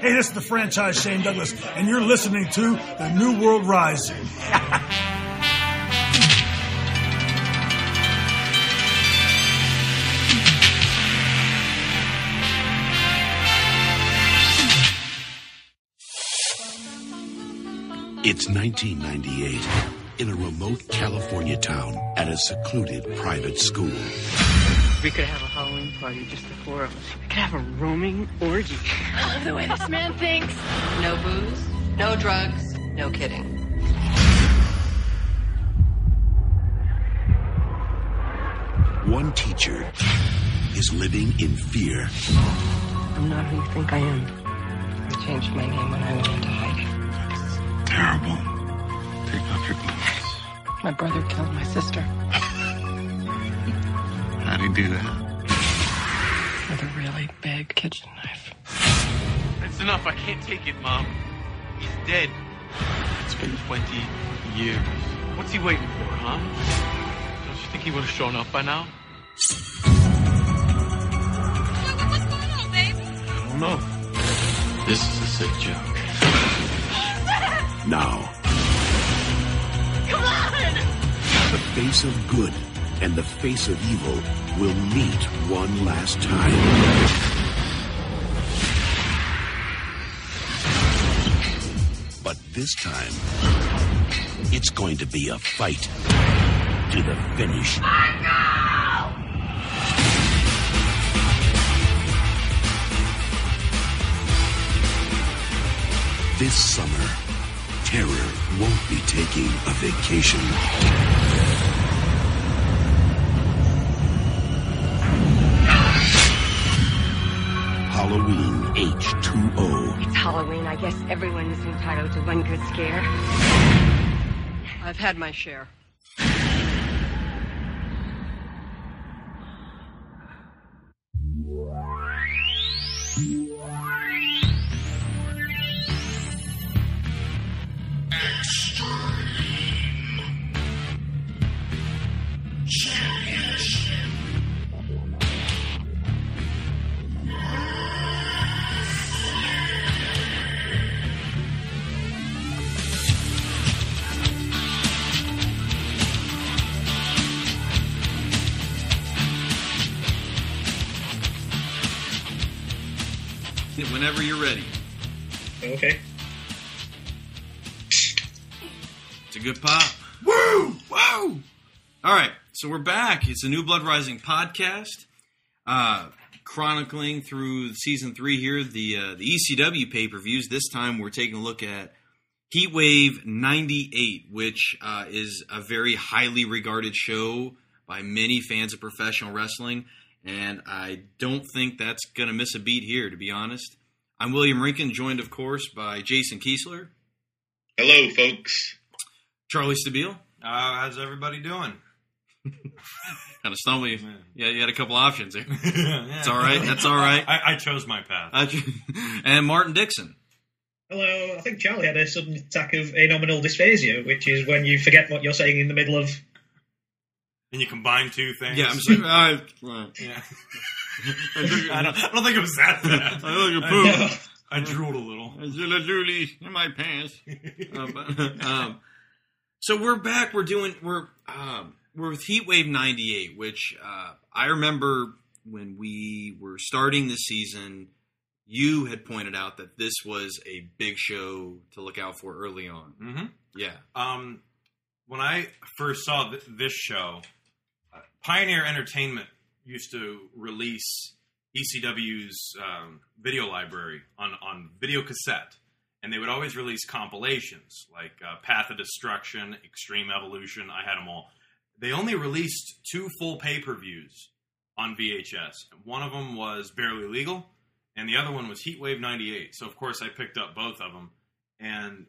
Hey, this is the franchise Shane Douglas, and you're listening to The New World Rise. It's 1998 in a remote California town at a secluded private school. We could have a Halloween party, just the four of us. We could have a roaming orgy. I love the way this man thinks. No booze, no drugs, no kidding. One teacher is living in fear. I'm not who you think I am. I changed my name when I went into hiding. Terrible. Take off your gloves. My brother killed my sister How'd he do that? with a really big kitchen knife. That's enough. I can't take it, Mom. He's dead. It's been 20 years. What's he waiting for, huh? Don't you think he would have shown up by now? What's going on, babe? I don't know. This is a sick joke. Now, Come on! the face of good and the face of evil will meet one last time. But this time, it's going to be a fight to the finish. This summer, terror won't be taking a vacation. Halloween H2O. It's Halloween. I guess everyone is entitled to one good scare. I've had my share. So we're back. It's a New Blood Rising podcast, uh, chronicling through season three here, the uh, the ECW pay per views. This time we're taking a look at Heat Wave '98, which uh, is a very highly regarded show by many fans of professional wrestling, and I don't think that's going to miss a beat here, to be honest. I'm William Rinkin, joined, of course, by Jason Kiesler, Hello, folks. Charlie Stabile. Uh, how's everybody doing? Kind of stumble you. Yeah, you had a couple options there. It's It's all right. That's all right. I, I chose my path. And Martin Dixon. Hello. I think Charlie had a sudden attack of anominal dysphasia, which is when you forget what you're saying in the middle of. and you combine two things. Yeah, I'm sorry. I, well, Yeah. I took- I, don't, I don't think it was that bad. I took a I, poop. I drooled a little. I did a dooley in my pants. Uh, but, um, so we're back. We're doing. We're um, we're with Heatwave '98, which uh, I remember when we were starting the season. You had pointed out that this was a big show to look out for early on. hmm Yeah. Um, when I first saw th- this show, uh, Pioneer Entertainment used to release ECW's um, video library on, on video cassette. And they would always release compilations like uh, Path of Destruction, Extreme Evolution. I had them all. They only released two full pay per views on VHS. One of them was Barely Legal, and the other one was Heatwave 98. So, of course, I picked up both of them. And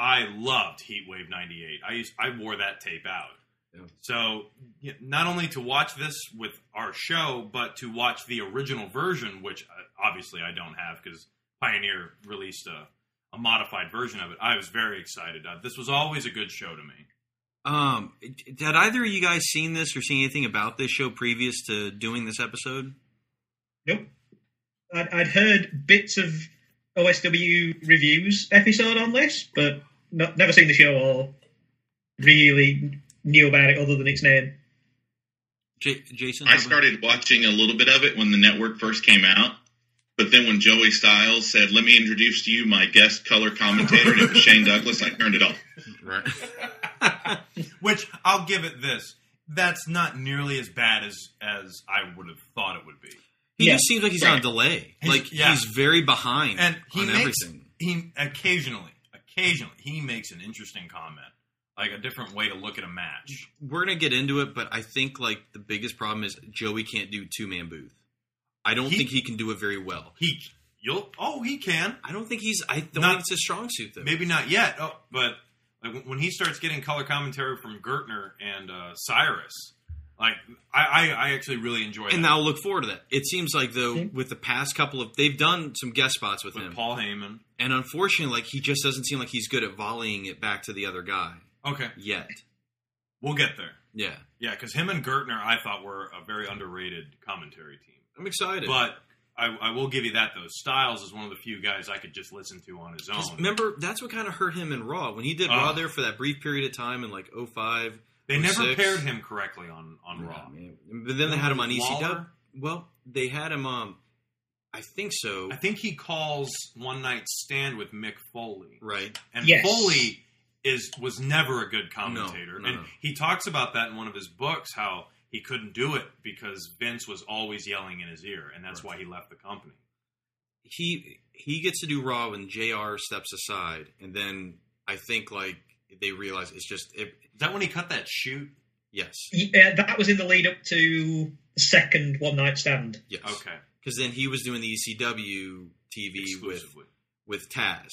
I loved Heatwave '98. I used I wore that tape out. Yeah. So not only to watch this with our show, but to watch the original version, which uh, obviously I don't have because Pioneer released a, a modified version of it. I was very excited. Uh, this was always a good show to me. Um, had either of you guys seen this or seen anything about this show previous to doing this episode? Nope. I'd, I'd heard bits of OSW reviews episode on this, but not, never seen the show or really knew about it other than its name. J- Jason, I started watching a little bit of it when the network first came out, but then when Joey Styles said, "Let me introduce to you my guest color commentator," and it was Shane Douglas, I turned it off. Right. Which I'll give it this. That's not nearly as bad as as I would have thought it would be. He Yeah. just seems like he's on a delay. He's- like yeah. he's very behind And he on makes everything. he occasionally, occasionally he makes an interesting comment, like a different way to look at a match. We're gonna get into it, but I think like the biggest problem is Joey can't do two man booth. I don't He- think he can do it very well. He you'll oh he can I don't think he's. I don't Not- think it's his strong suit though. maybe not yet. Oh, but like when- when he starts getting color commentary from Gertner and uh, Cyrus, like I, I I actually really enjoy that. and I'll look forward to that. It seems like though, with the past couple of, they've done some guest spots with, with him, Paul Heyman. and unfortunately, like he just doesn't seem like he's good at volleying it back to the other guy Okay, yet. we'll get there. Yeah, Yeah, because him and Gertner, I thought were a very underrated commentary team. I'm excited. But I, I will give you that though. Styles is one of the few guys I could just listen to on his own. remember, that's what kind of hurt him in Raw when he did Oh. Raw there for that brief period of time in like 05. they never paired him correctly on on Yeah, Raw. man. But then they had him on ECW. Well, they had him um I think so. I think he calls One Night Stand with Mick Foley, right. and Yes. Foley is was never a good commentator, No, no, and no. he talks about that in one of his books how he couldn't do it because Vince was always yelling in his ear, and that's why he left the company. He he gets to do Raw when JR steps aside and then I think like they realize it's just it, Is that when he cut that shoot? yes. Yeah, uh, that was in the lead up to the second one night stand. Yes. Okay, Cuz then he was doing the ECW TV with with Taz.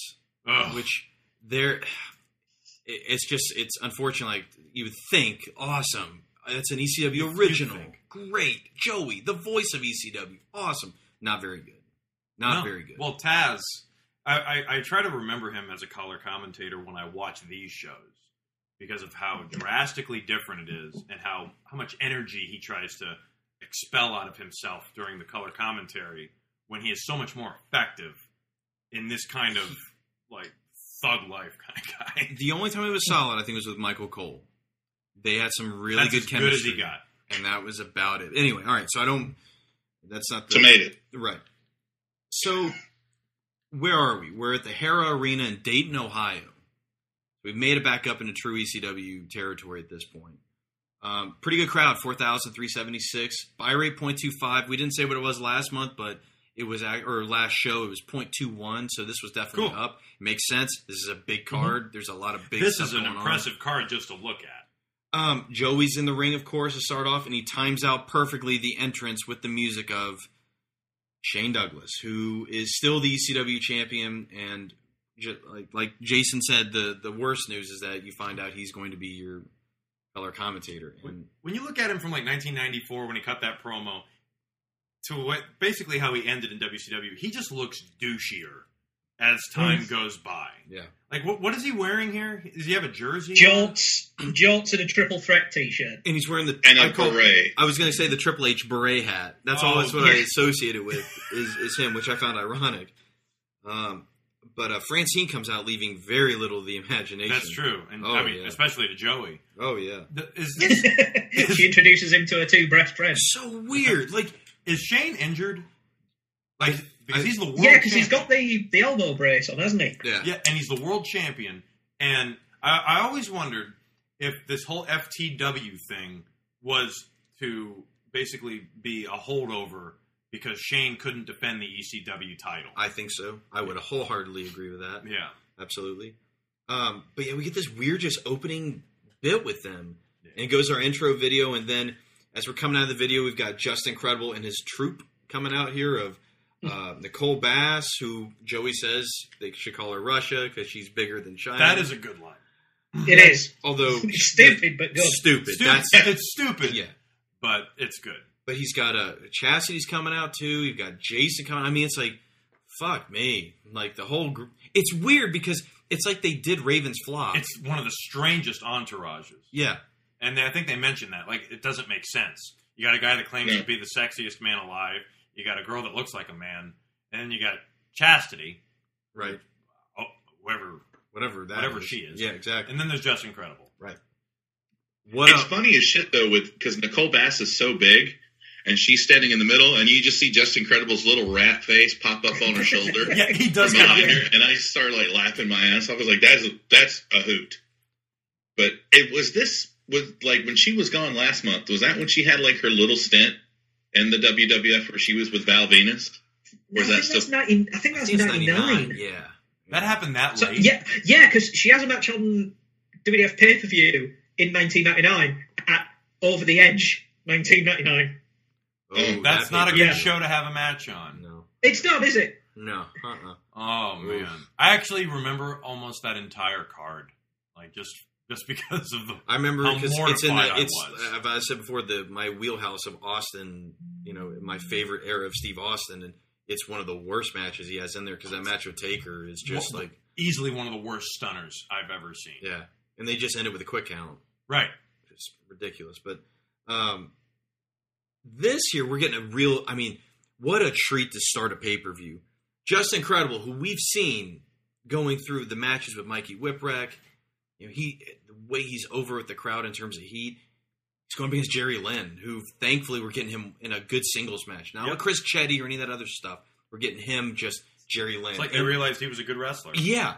Ugh. which there it- it's just it's unfortunate like you would think awesome it's an ECW original. Great. Joey the voice of ECW awesome. Not very good. Not No. very good. Well, Taz, I, I, I try to remember him as a color commentator when I watch these shows because of how drastically different it is and how, how much energy he tries to expel out of himself during the color commentary when he is so much more effective in this kind of like thug life kind of guy. the only time it was solid I think was with Michael Cole they had some really That's good as chemistry good as he got. and that was about it anyway all right so I don't that's not the Tomato. Right. So, where are we? We're at the Hara Arena in Dayton, Ohio. We've made it back up into true ECW territory at this point. Um, pretty good crowd, 4,376. Buy rate 0.25. We didn't say what it was last month, but it was, ac- or last show, it was 0.21, so this was definitely Cool. up. It makes sense. This is a big card. There's a lot of big This stuff is an going on. impressive card just to look at. Um, Joey's in the ring, of course, to start off, and he times out perfectly the entrance with the music of Shane Douglas, who is still the ECW champion. And ju- like like Jason said, the the worst news is that you find out he's going to be your color commentator. And when you look at him from like 1994 when he cut that promo to what basically how he ended in WCW, he just looks douchier as time goes by. yeah, Like what what is he wearing here? Does he have a jersey? on? Jolts, Jolts, and a triple threat T-shirt. and he's wearing the And I a call- beret. I was going to say the Triple H beret hat. That's Oh, always what I yeah. associated with is, is him, which I found ironic. Um, but uh, Francine comes out leaving very little of the imagination. That's true, and Oh, I mean yeah. especially to Joey. Oh yeah, The- Is this she introduces him to a two-breast friend. so weird. Like is Shane injured? Like because he's the world Yeah, because he's champion. got the, the elbow brace on, hasn't he? yeah, Yeah, and he's the world champion. And I, I always wondered if this whole FTW thing was to basically be a holdover because Shane couldn't defend the ECW title. I think so. I would wholeheartedly agree with that. yeah. Absolutely. Um, but yeah, we get this weird just opening bit with them, and it goes our intro video, and then as we're coming out of the video, we've got Justin Credible and his troop coming out here of uh, Nicole Bass, who Joey says they should call her Russia because she's bigger than China. That is a good line. It is. although stupid, but good. stupid. Stupid. That's it's stupid, yeah. but it's good. But he's got a Chastity's coming out too. You've got Jason coming. I mean, it's like, fuck me. Like the whole group. It's weird because it's like they did Raven's Flock. It's one of the strangest entourages. yeah, And they, I think they mentioned that. Like, it doesn't make sense. You got a guy that claims Yeah. to be the sexiest man alive. You got a girl that looks like a man. And then you got Chastity. Right. Oh, whoever, Whatever that whatever is. she is. Yeah, exactly. And then there's Justin Credible. right. What it's up? funny as shit though, with because Nicole Bass is so big, and she's standing in the middle, and you just see Justin Credible's little rat face pop up on her shoulder. Yeah, he does from kind behind her, and I just started like laughing my ass. off. I was like, "That's a, that's a hoot." But it was this was like when she was gone last month. Was that when she had like her little stint in the WWF where she was with Val Venis? Or is I that still? that's 19, I think that's think 99. 99. Yeah. That happened that So, late. yeah, yeah, because she has a match on WWF pay per view in 1999 at Over the Edge 1999. Oh, That's that not a good Yeah. show to have a match on. No. It's not, is it? No. Uh-uh. Oh man, Oof. I actually remember almost that entire card, like just just because of the. I remember because it's in the I it's was. as I said before the my wheelhouse of Austin. You know, my favorite era of Steve Austin, and it's one of the worst matches he has in there because that match with Taker is just Well, like easily one of the worst stunners I've ever seen. yeah, and they just ended with a quick count. Right. It's ridiculous. But um, this year we're getting a real. I mean, what a treat to start a pay per view. Justin Credible. Who we've seen going through the matches with Mikey Whipwreck. You know, he the way he's over with the crowd in terms of heat. He's going against Jerry Lynn, who thankfully we're getting him in a good singles match. Not Yep. with Chris Chetti or any of that other stuff. We're getting him just Jerry Lynn. It's like they realized he was a good wrestler. yeah,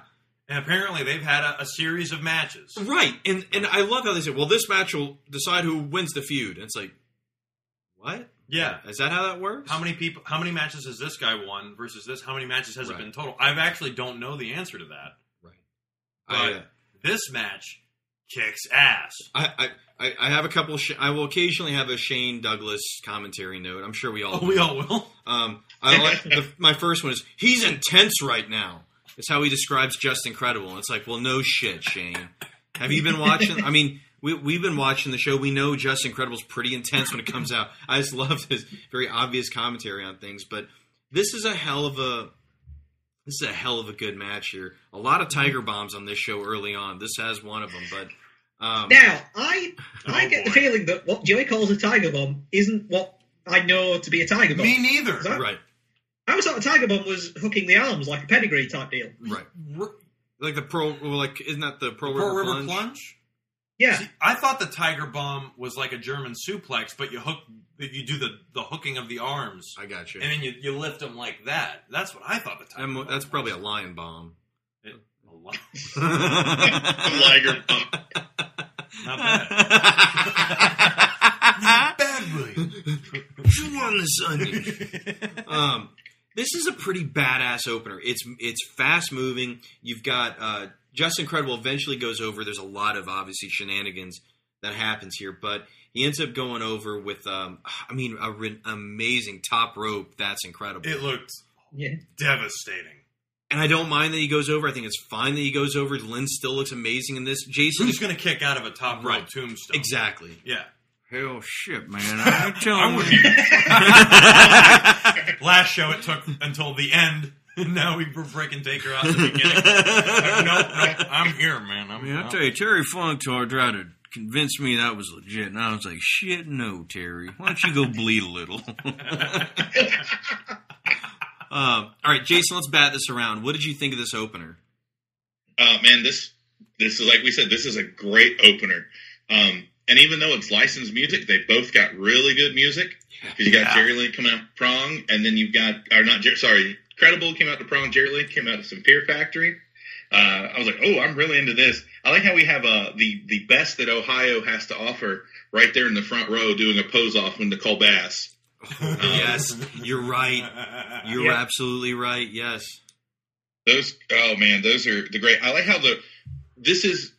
And apparently they've had a, a series of matches. Right, and and I love how they say, "Well, this match will decide who wins the feud." And it's like, what? Yeah. Is that how that works? How many people? How many matches has this guy won versus this? How many matches has Right. it been total? I actually don't know the answer to that. Right. But I, uh, this match kicks ass. I, I, I- have a couple. Sh- I will occasionally have a Shane Douglas commentary note. I'm sure we all. Oh, we all will. Um, I like the, my first one is he's intense right now. It's how he describes Justin Credible. And it's like, well, no shit, Shane. Have you been watching? I mean, we we've been watching the show. We know Justin Credible's pretty intense when it comes out. I just love his very obvious commentary on things. But this is a hell of a this is a hell of a good match here. A lot of Tiger bombs on this show early on. This has one of them, but. Um, Now, I I Oh, get the feeling that what Joey calls a tiger bomb isn't what I know to be a tiger bomb. Me neither. Is that- right, I was thought a tiger bomb was hooking the arms like a pedigree type deal. right. R- Like the pro, like isn't that the pro, Pro river, River plunge? Plunge? Yeah, See, I thought the Tiger Bomb was like a German suplex, but you hook, you do the, the hooking of the arms, I got you. and then you, you lift them like that. That's what I thought the Tiger I'm- Bomb that's was. probably a lion bomb. It- a lot. Liger bump. Not bad. Not bad, Willie. you on this onion. um, this is a pretty badass opener. It's it's fast moving. You've got uh, Justin Credible. Eventually goes over. There's a lot of obviously shenanigans that happens here, but he ends up going over with um, I mean, a re- amazing top rope. That's incredible. It looked yeah. devastating. and I don't mind that he goes over. I think it's fine that he goes over. Lynn still looks amazing in this. Jason Who's going to kick out of a top Right. rope tombstone? exactly. Yeah. Hell shit, man! I'm I'm you. Last show it took until the end. And now we were breaking Taker out in the beginning. Like, nope, nope, I'm here, man. I'm, I mean, I'll I'm- tell you, Terry Funk tried to convince me that was legit, and I was like, shit, no, Terry. Why don't you go bleed a little? Um, all right, Jason, let's bat this around. What did you think of this opener? Uh, man, this this is like we said, this is a great opener. Um, and even though it's licensed music, they both got really good music. Because you got Yeah. Jerry Lynn coming out Prong, and then you've got or not Jer- sorry, Credible came out to Prong. Jerry Lynn came out of some Fear Factory. Uh, I was like, oh, I'm really into this. I like how we have uh, the the best that Ohio has to offer right there in the front row, doing a pose off with Nicole Bass. yes, you're right. You're Yeah. absolutely right. Yes. Those oh man, those are the great. I like how the this is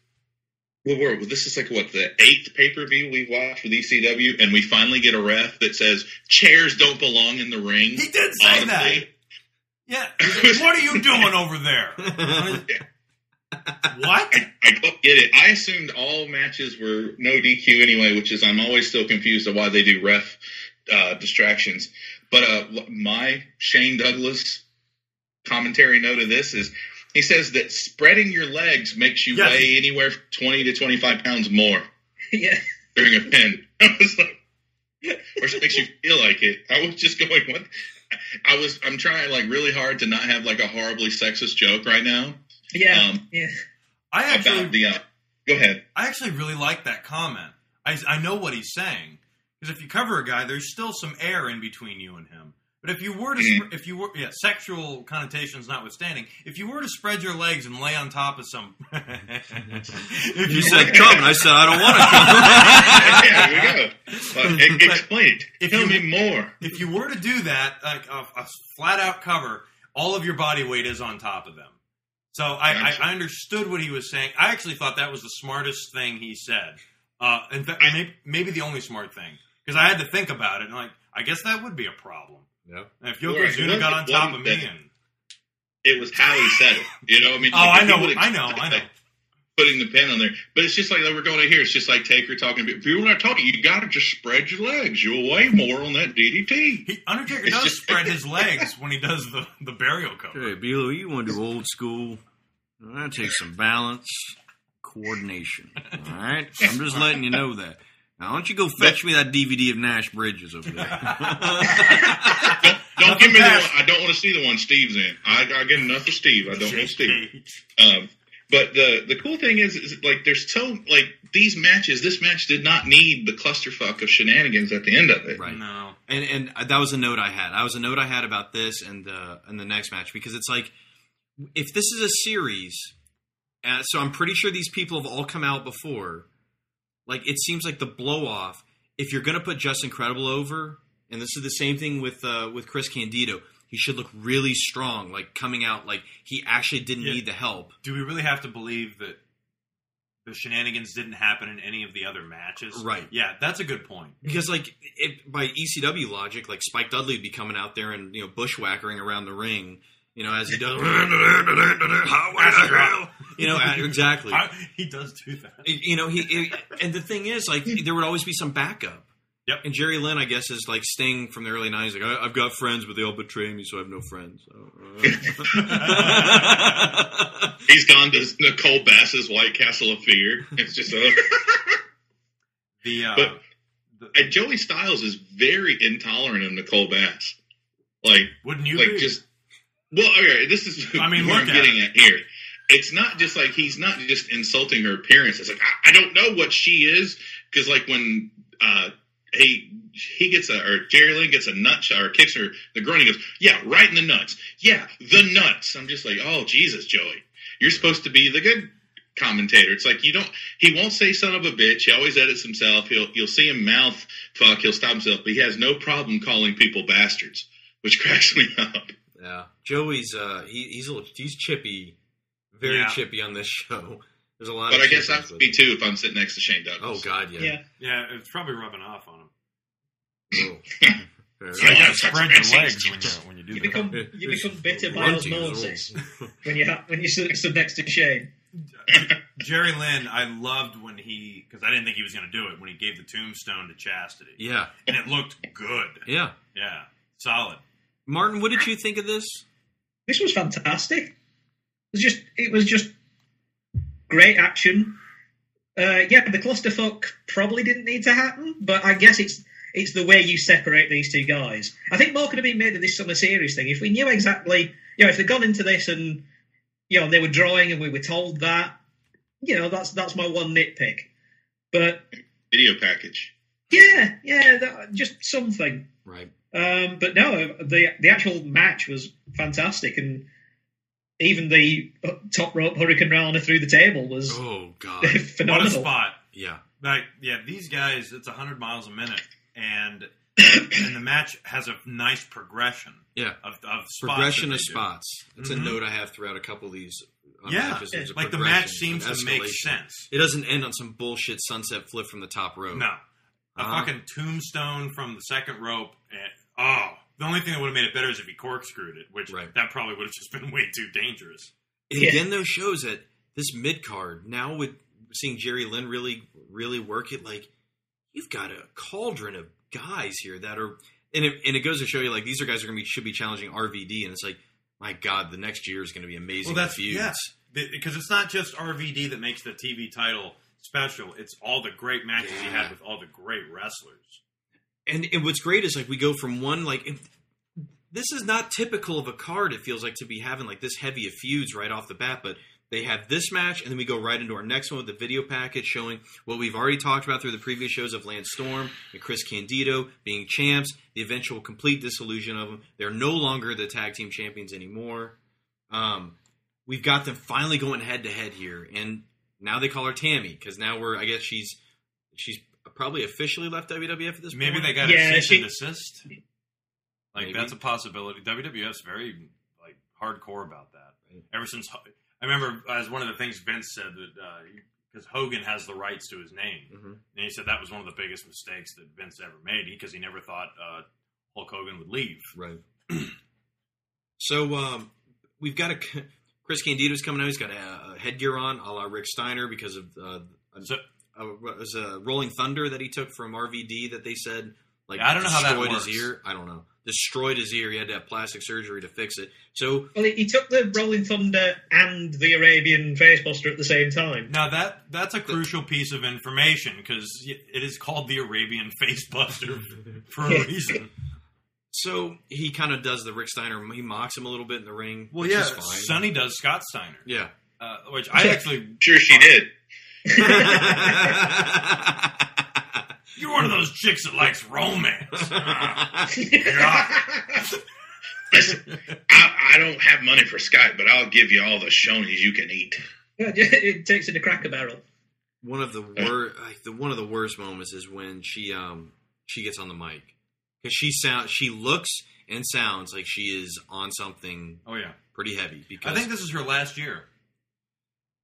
what were this is like what the eighth pay per view we've watched with ECW, and we finally get a ref that says chairs don't belong in the ring. He did say that. Yeah. What are you doing over there? what? I, I don't get it. I assumed all matches were no DQ anyway, which is I'm always still confused of why they do ref uh, distractions. But uh, my Shane Douglas commentary note of this is he says that spreading your legs makes you Yes. weigh anywhere from 20 to 25 pounds more yeah. during a pin. I was like, or it makes you feel like it. I was just going, what? I was I'm trying like really hard to not have like a horribly sexist joke right now. Yeah, Um, yeah. I actually, about the uh, go ahead. I actually really like that comment. I, I know what he's saying because if you cover a guy, there's still some air in between you and him. But if you were to, sp- if you were, yeah, sexual connotations notwithstanding, if you were to spread your legs and lay on top of some, if You said come, and I said I don't want to come. yeah, we go. E- explain it. if Tell you- me more. if you were to do that, like a, a flat out cover, all of your body weight is on top of them. So I, I, I understood what he was saying. I actually thought that was the smartest thing he said. Uh, in fact, maybe, maybe the only smart thing because I had to think about it. And like, I guess that would be a problem. Yep. And if Right, it Yokozuna got on top of me, and It was how he said it. You know, I mean, oh, like, I if he know, I know, I know. Putting the pen on there, but it's just like we're going to hear. It's just like Taker talking. If you're not talking, you got to just spread your legs. You'll weigh more on that DDT. He, Undertaker It's does just- spread his legs when he does the, the burial cover. Hey, Bilo, you want to do old school? That takes some balance, coordination. All right, I'm just letting you know that. Now, why don't you go fetch me that DVD of Nash Bridges over there? Don't give me the one. I don't want to see the one Steve's in. I, I get enough of Steve. I don't want Steve. Um, but the the cool thing is, is like there's so like these matches. This match did not need the clusterfuck of shenanigans at the end of it. Right. No. and and that was a note I had. I was a note I had about this and uh, and the next match because it's like if this is a series, uh, so I'm pretty sure these people have all come out before. Like it seems like the blow off. If you're gonna put Justin Credible over, and this is the same thing with uh, with Chris Candido, he should look really strong, like coming out like he actually didn't Yeah. need the help. Do we really have to believe that the shenanigans didn't happen in any of the other matches? Right. Yeah, that's a good point. Because like it, by ECW logic, like Spike Dudley would be coming out there and you know bushwhackering around the ring, you know, as he does. you know, uh, exactly. I, he does do that. You know, he it- and the thing is, like, there would always be some backup. Yep. And Jerry Lynn, I guess, is like Sting from the early '90s. Like, I, I've got friends, but they all betray me, so I have no friends. So, He's gone to Nicole Bass's White Castle of Fear. It's just a. The uh, But- the- and Joey Styles is very intolerant of Nicole Bass. Like, wouldn't you like be? just. Well, okay, this is I mean, what look I'm at getting at here. It's not just like he's not just insulting her appearance. It's like I, I don't know what she is because like when uh, he he gets a or Jerry Lynn gets a nut shot or kicks her the groin, he goes, "Yeah, right in the nuts. Yeah, the nuts." I'm just like, "Oh Jesus, Joey, you're supposed to be the good commentator." It's like you don't. He won't say "son of a bitch." He always edits himself. He'll you'll see him mouth fuck. He'll stop himself, but he has no problem calling people bastards, which cracks me up. yeah, Joey's uh, he, he's a he's chippy, very Yeah. chippy on this show. There's a lot. But of I guess I chippiness would be too if I'm sitting next to Shane Douglas. Oh God, yeah. Yeah. yeah, it's probably rubbing off on him. Oh. You Yeah, gotta spread your legs when you when you do You that. become you become bitter by grunting as osmosis when you ha- when you stood, stood next to Shane. Jerry Lynn, I loved when he because I didn't think he was going to do it when he gave the tombstone to Chastity, yeah, and it looked good. yeah. Yeah, solid. Martin, what did you think of this? This was fantastic. It was just it was just great action. Uh, yeah, but the clusterfuck probably didn't need to happen, but I guess it's it's the way you separate these two guys. I think more could have been made of this summer series thing if we knew exactly. You know, if they'd gone into this and you know they were drawing and we were told that. You know, that's that's my one nitpick. But Video package. yeah, yeah, that, just something. Right. Um, but no, the the actual match was fantastic, and even the top rope Hurricane Rana through the table was Oh God. phenomenal. What a spot! yeah. Like, yeah, these guys, it's hundred miles a minute, and and the match has a nice progression Yeah. of, of spots Progression of do. spots. That's Mhm. a note I have throughout a couple of these. uh, Yeah, matches. There's like the match seems to make sense. It doesn't end on some bullshit sunset flip from the top rope. No, a Uh-huh. fucking tombstone from the second rope. And, oh, the only thing that would have made it better is if he corkscrewed it, which Right. that probably would have just been way too dangerous. And Yeah. again, those shows that this mid card now with seeing Jerry Lynn really, really work it. Like you've got a cauldron of guys here that are, and it, and it goes to show you like these are guys who are going to be should be challenging RVD, and it's like my God, the next year is going to be amazing. Well, that's with feuds. yeah, because it's not just RVD that makes the TV title special. It's all the great matches he had with all the great wrestlers. And and what's great is like we go from one like this is not typical of a card. It feels like to be having like this heavy of feuds right off the bat, but they have this match, and then we go right into our next one with the video package showing what we've already talked about through the previous shows of Lance Storm and Chris Candido being champs, the eventual complete dissolution of them. They're no longer the tag team champions anymore. Um, we've got them finally going head to head here, and now they call her Tammy because now we're I guess she's she's probably officially left WWF at this Maybe point. Maybe they got Yeah, a cease she- and desist. Like Maybe. that's a possibility. WWF's very like hardcore about that. Ever since I remember, as one of the things Vince said that because Hogan has the rights to his name, Mhm. and he said that was one of the biggest mistakes that Vince ever made because he never thought uh, Hulk Hogan would leave. Right. so um, we've got a Chris Candido's coming out. He's got a, a headgear on, a la Rick Steiner, because of uh, So a, it was a Rolling Thunder that he took from RVD that they said like Yeah, I don't know how that destroyed works. his ear. I don't know. Destroyed his ear. He had to have plastic surgery to fix it. So Well, he, he took the Rolling Thunder and the Arabian Facebuster at the same time. now that that's a crucial piece of information because it is called the Arabian Facebuster for a reason. so he kind of does the Rick Steiner. He mocks him a little bit in the ring. Well, which yeah, is fine. Sunny does Scott Steiner, Yeah. uh, which I actually Sure, she did. You're one of those chicks that likes romance. Listen, I, I don't have money for Skype, but I'll give you all the Shoney's you can eat. Yeah, it takes it to Cracker Barrel. one of the worst like the one of the worst moments is when she um she gets on the mic because she sound she looks and sounds like she is on something oh yeah, pretty heavy because I think this is her last year,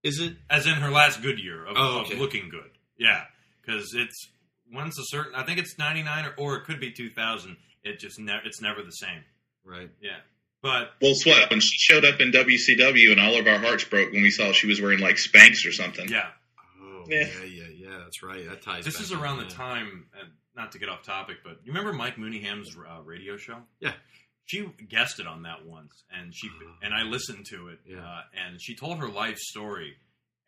is it as in her last good year of, Oh, of looking good. Yeah, because it's once a certain. I think it's 99 or, or it could be 2000. It just ne- it's never the same. right Yeah, but Well, sweat when she showed up in WCW, and all of our hearts broke when we saw she was wearing like Spanx or something. yeah, oh Yeah. yeah yeah yeah that's right that ties this back is around the time. And not to get off topic, but you remember Mike Mooneyham's uh, radio show? Yeah. She guested on that once, and she and I listened to it. Yeah. uh, and she told her life story,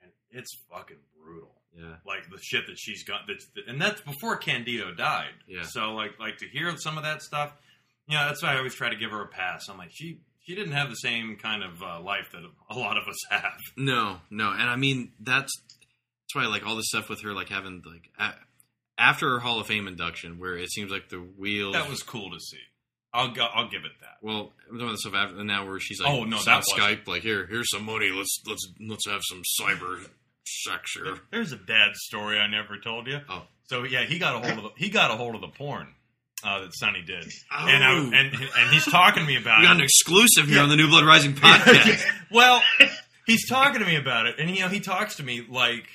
and it's fucking brutal. yeah like the shit that she's got that's and that's before Candido died. Yeah. So like like to hear some of that stuff, you know, that's why I always try to give her a pass. I'm like she she didn't have the same kind of uh, life that a lot of us have. no no and I mean that's that's why like all this stuff with her like having like a, after her Hall of Fame induction where it seems like the wheels That was cool to see. I'll go, I'll give it that. Well, I'm talking about the stuff after now where she's like, Oh, no, that Skype, like here, here's some money. Let's let's let's have some cyber sex here. There's a dad story I never told you. Oh. So yeah, he got a hold of the, he got a hold of the porn uh, that Sunny did, Oh. and I, and and he's talking to me about We got it. an exclusive here on the New Blood Rising podcast. well, he's talking to me about it, and you know he talks to me like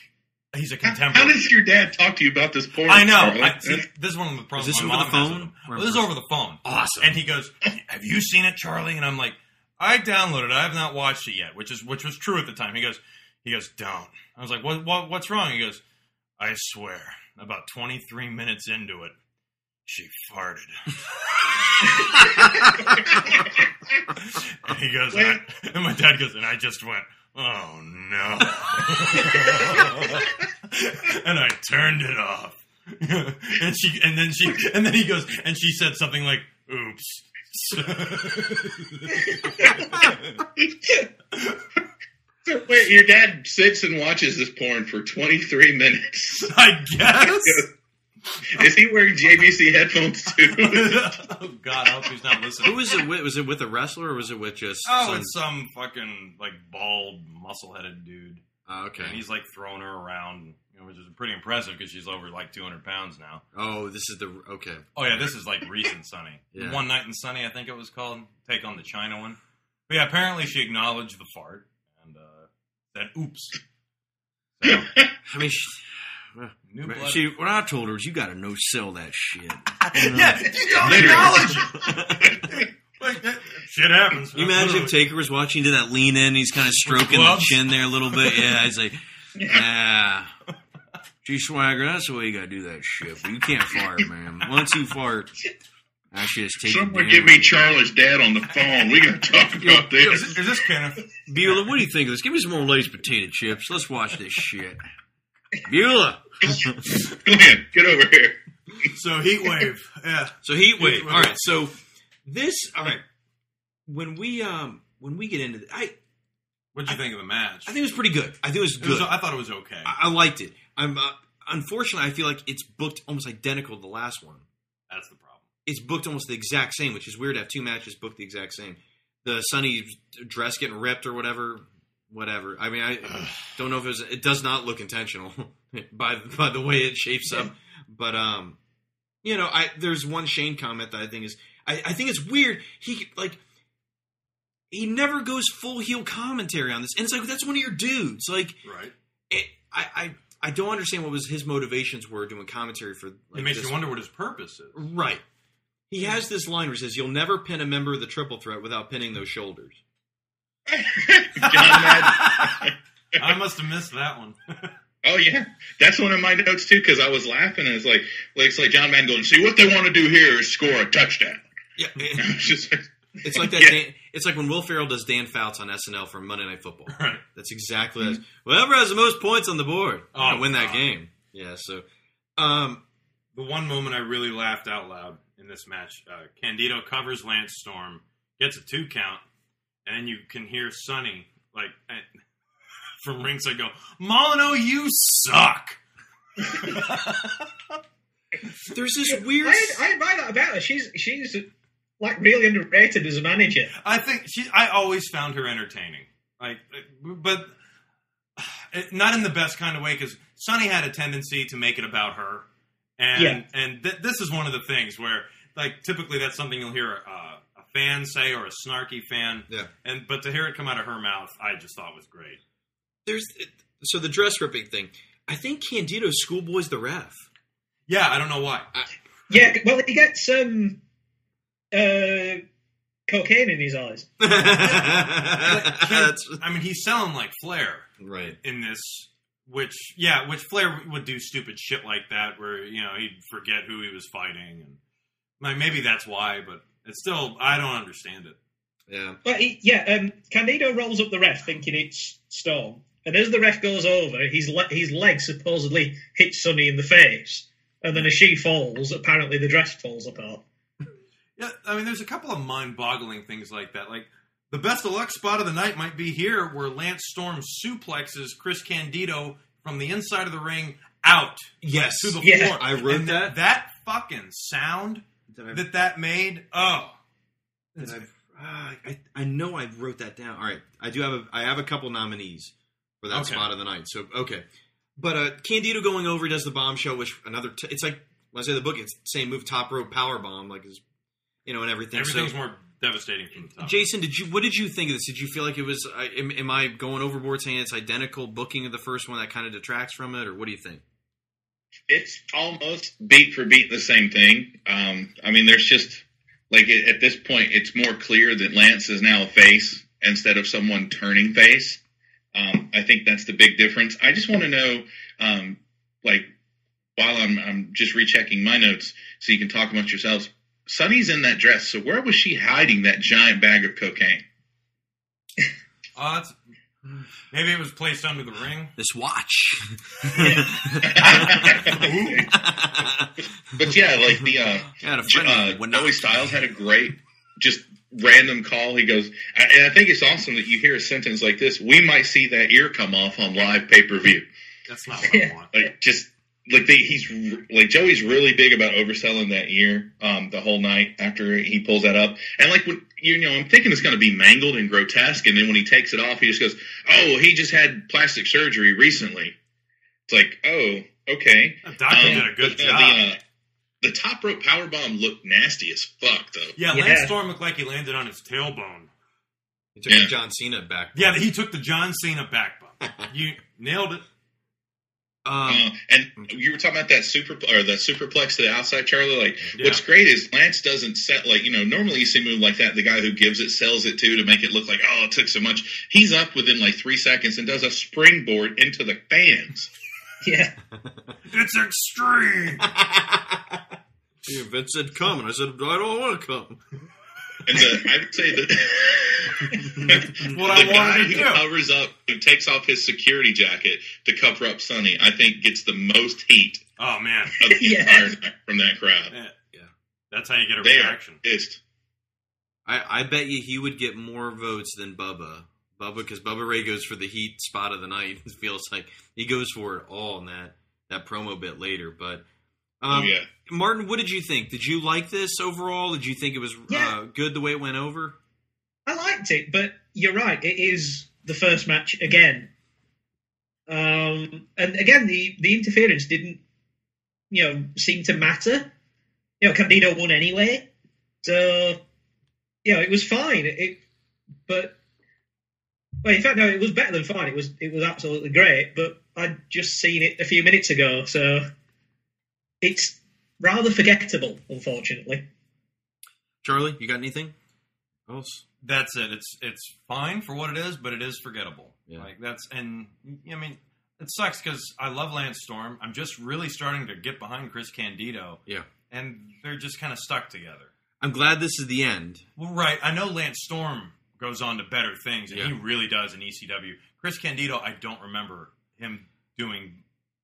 he's a How contemporary. does your dad talk to you about this porn? I know. I, see, this is one of the problems. Is this my over the mom has phone? with him. Or- Well, this is over the phone. Awesome. And he goes, "Have you seen it, Charlie?" And I'm like, "I downloaded. it. I have not watched it yet," which is which was true at the time. He goes, "He goes, don't." I was like, "What? What? What's wrong?" He goes, "I swear, about 23 minutes into it, she farted." and he goes, and, I- and my dad goes, and I just went, "Oh no!" and I turned it off. and she, and then she, and then he goes, and she said something like, "Oops." Wait, your dad sits and watches this porn for 23 minutes. I guess. Is he wearing JVC headphones too? oh God, I hope he's not listening. Who was it with? Was it with a wrestler or was it with just? Oh, some- it's some fucking like bald, muscle-headed dude. Oh, okay. And he's like throwing her around, you know, which is pretty impressive because she's over like 200 pounds now. Oh, this is the okay. Oh yeah, this is like recent Sunny. Yeah. One night in Sunny, I think it was called. Take on the China one. But yeah, apparently she acknowledged the fart and uh, said, "Oops." So, I mean, she, new blood. she what I told her is you got to no sell that shit. yeah, you don't acknowledge it. like, that- shit happens. You imagine if Taker was watching to that lean in, he's kind of stroking the chin there a little bit. Yeah, he's like, yeah. G Swagger, that's the way you gotta do that shit. But you can't fart, man. Once you fart, that shit's taken Someone down. get me Charlie's dad on the phone. We gotta talk about this. is this Kenneth? Beulah, what do you think of this? Give me some more Lay's potato chips. Let's watch this shit. Beulah. Glenn, get over here. So heat wave. Yeah. So heat wave. All right. So this. All right. when we um when we get into the, I What'd you think of the match? I think it was pretty good. I think it was It good. was- I thought it was okay. I, I liked it. I'm uh, unfortunately I feel like it's booked almost identical to the last one. That's the problem. It's booked almost the exact same, which is weird to have two matches booked the exact same. The Sunny dress getting ripped or whatever, whatever. I mean, I don't know if it was. It does not look intentional by by the way it shapes up. But um, you know, I there's one Shane comment that I think is I, I think it's weird. He like he never goes full heel commentary on this, and it's like that's one of your dudes. Like, Right. it, I I I don't understand what was his motivations were doing commentary for. Like, it makes you wonder what his purpose is. Right. He has this line where he says, "You'll never pin a member of the triple threat without pinning those shoulders." I must have missed that one. Oh yeah, that's one of my notes too because I was laughing and it's like, like it's like John Madden going, see what they want to do here is score a touchdown. Yeah, It's just like- it's like that. Yeah. Dan, it's like when Will Ferrell does Dan Fouts on SNL for Monday Night Football. Right. That's exactly that. Whoever has the most points on the board, Oh, win that God. game. Yeah. So, um, The one moment I really laughed out loud in this match, uh, Candido covers Lance Storm, gets a two count, and then you can hear Sunny like eh, from ringside go, Molino, you suck." there's this weird. I, I admire that about her. She's she's like really underrated as a manager. I think she. I always found her entertaining. Like, but not in the best kind of way because Sunny had a tendency to make it about her, and Yeah. and th- this is one of the things where, like, typically that's something you'll hear a, a fan say or a snarky fan, Yeah. and but to hear it come out of her mouth, I just thought was great. There's so the dress ripping thing. I think Candido schoolboys the ref. Yeah, I don't know why. I, Yeah, well, he gets um, uh, cocaine in his eyes. That's I mean, he's selling like Flair right. in this, which yeah, which Flair would do stupid shit like that, where you know he'd forget who he was fighting, and like maybe that's why, but it's still I don't understand it. Yeah. But he, yeah, um, Candido rolls up the ref thinking it's Storm, and as the ref goes over, his le- his leg supposedly hits Sunny in the face, and then as she falls, apparently the dress falls apart. Yeah, I mean, there's a couple of mind-boggling things like that. Like the best of luck spot of the night might be here, where Lance Storm suplexes Chris Candido from the inside of the ring out Yes. to the Yeah. floor. I wrote And that. That fucking sound Did I- that that made. Oh, Did I, ah, I, I know I wrote that down. All right, I do have a I have a couple nominees for that Okay. spot of the night. So okay, but uh, Candido going over does the bombshell, which another t- it's like when I say the book, it's the same move, top rope power bomb, like is you know, and everything. everything's so, more devastating from the top. Jason, did you what did you think of this? Did you feel like it was? I am, am I going overboard saying it's identical booking of the first one that kind of detracts from it, or what do you think? It's almost beat for beat the same thing. Um, I mean, there's just like at this point, it's more clear that Lance is now a face instead of someone turning face. Um, I think that's the big difference. I just want to know, um, like, while I'm I'm just rechecking my notes, so you can talk amongst yourselves. Sunny's in that dress, so where was she hiding that giant bag of cocaine? That's, maybe it was placed under the ring. This watch. But yeah, like the uh, Had a friend uh, who would not- Joey Styles had a great, just random call. He goes, and I think it's awesome that you hear a sentence like this. We might see that ear come off on live pay per view. That's not what I want. Like just like they, he's like Joey's really big about overselling that ear um, the whole night after he pulls that up. And like when you know, I'm thinking it's going to be mangled and grotesque, and then when he takes it off, he just goes, "Oh, he just had plastic surgery recently." It's like, oh, okay. The doctor Um, did a good but, uh, job. The, uh, the top rope power bomb looked nasty as fuck, though. yeah, Yeah. Lance Storm looked like he landed on his tailbone. He took Yeah. the John Cena back. Yeah, he took the John Cena back bump. you nailed it. Um, Uh, and you were talking about that super or the superplex to the outside, Charlie. Like, Yeah. what's great is Lance doesn't set like you know normally you see a move like that. The guy who gives it sells it too to make it look like oh it took so much. He's up within like three seconds and does a springboard into the fans. Yeah, It's extreme. Yeah, Vince said come, and I said I don't want to come. And the, I would say that what I the guy to who do. covers up, who takes off his security jacket to cover up Sunny, I think gets the most heat Oh man, of the Yeah. entire night from that crowd. Yeah. that's how you get a They are reaction. pissed. I, I bet you he would get more votes than Bubba. Bubba, because Bubba Ray goes for the heat spot of the night. It feels like he goes for it all in that that promo bit later. But um, Oh, yeah. Martin, what did you think? Did you like this overall? Did you think it was Yeah. uh, good the way it went over? I liked it, but you're right. It is the first match again, um, and again the the interference didn't, you know, seem to matter. You know, Candido won anyway, so you know it was fine. It, it but well, in fact, no, it was better than fine. It was it was absolutely great. But I'd just seen it a few minutes ago, so it's rather forgettable, unfortunately. Charlie, you got anything else? That's it. It's it's fine for what it is, but it is forgettable. Yeah. Like that's and I mean it sucks because I love Lance Storm. I'm just really starting to get behind Chris Candido, Yeah. and they're just kind of stuck together. I'm glad this is the end. Well, right. I know Lance Storm goes on to better things, and he really does in ECW. Chris Candido, I don't remember him doing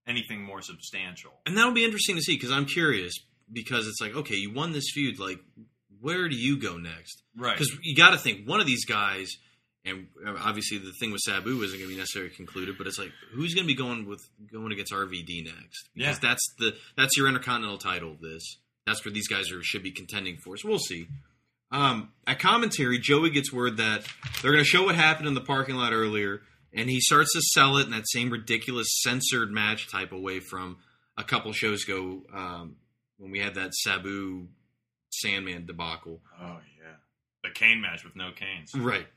anything more substantial. And that'll be interesting to see because I'm curious because it's like, okay, you won this feud. Like, where do you go next? Right. Because you got to think one of these guys, and obviously the thing with Sabu isn't going to be necessarily concluded, but it's like who's going to be going with going against RVD next? Because Yeah. that's the that's your intercontinental title. This that's where these guys are should be contending for. So we'll see. Um, at commentary, Joey gets word that they're going to show what happened in the parking lot earlier, and he starts to sell it in that same ridiculous censored match type away from a couple shows ago um, when we had that Sabu Sandman debacle. Oh yeah, the Kane match with no Canes. Right.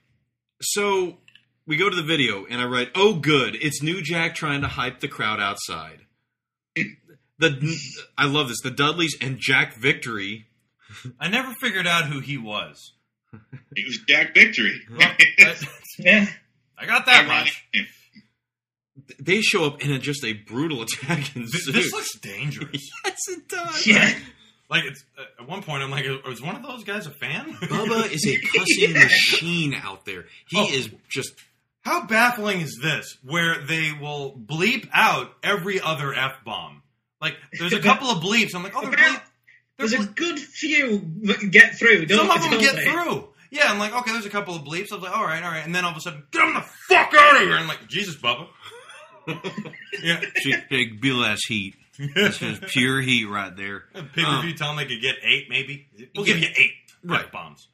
So we go to the video, and I write, "Oh, good! It's New Jack trying to hype the crowd outside." The I love this. The Dudleys and Jack Victory. I never figured out who he was. He was Jack Victory. Yeah. I got that Ironic. much. They show up in a, just a brutal attack ensues. This, this looks dangerous. yes, it does. Yeah. Like it's uh, at one point, I'm like, is one of those guys a fan? Bubba is a cussing machine out there. He Oh. is just How baffling is this? Where they will bleep out every other f bomb. Like there's a couple of bleeps. I'm like, oh, they're bleep. They're There's a good few that get through. Don't, Some of them don't get they? through. Yeah, I'm like, okay, there's a couple of bleeps. I was like, all right, all right, and then all of a sudden, get them the fuck out of here! I'm like, Jesus, Bubba. yeah, big Bill ass heat. That's just pure heat right there. pay per view. tell them they could get eight, maybe. We'll give you eight Right. bombs.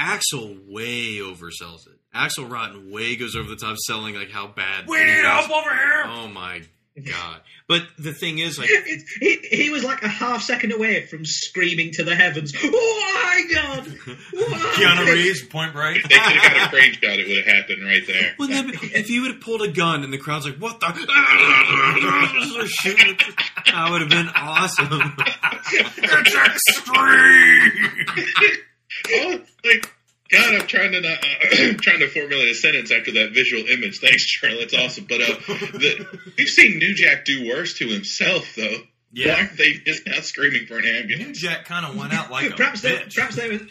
Axl way oversells it. Axl Rotten way goes over the top, selling like how bad. We need help over here. Oh my god! But the thing is, like, It, he, he was like a half second away from screaming to the heavens, "Oh my god!" Why?" Keanu Reeves, Point Break. If they could have got a crane shot, it would have happened right there. wouldn't that if you would have pulled a gun and the crowd's like, "What the?" They're shooting, that would have been awesome. it's extreme. oh, like God, I'm trying to not, uh, trying to formulate a sentence after that visual image. Thanks, Charlie. It's awesome. But uh, the, we've seen New Jack do worse to himself, though. Yeah. Why aren't they just now screaming for an ambulance? New ambulance? Jack kind of went out like a perhaps they, bitch. perhaps they was.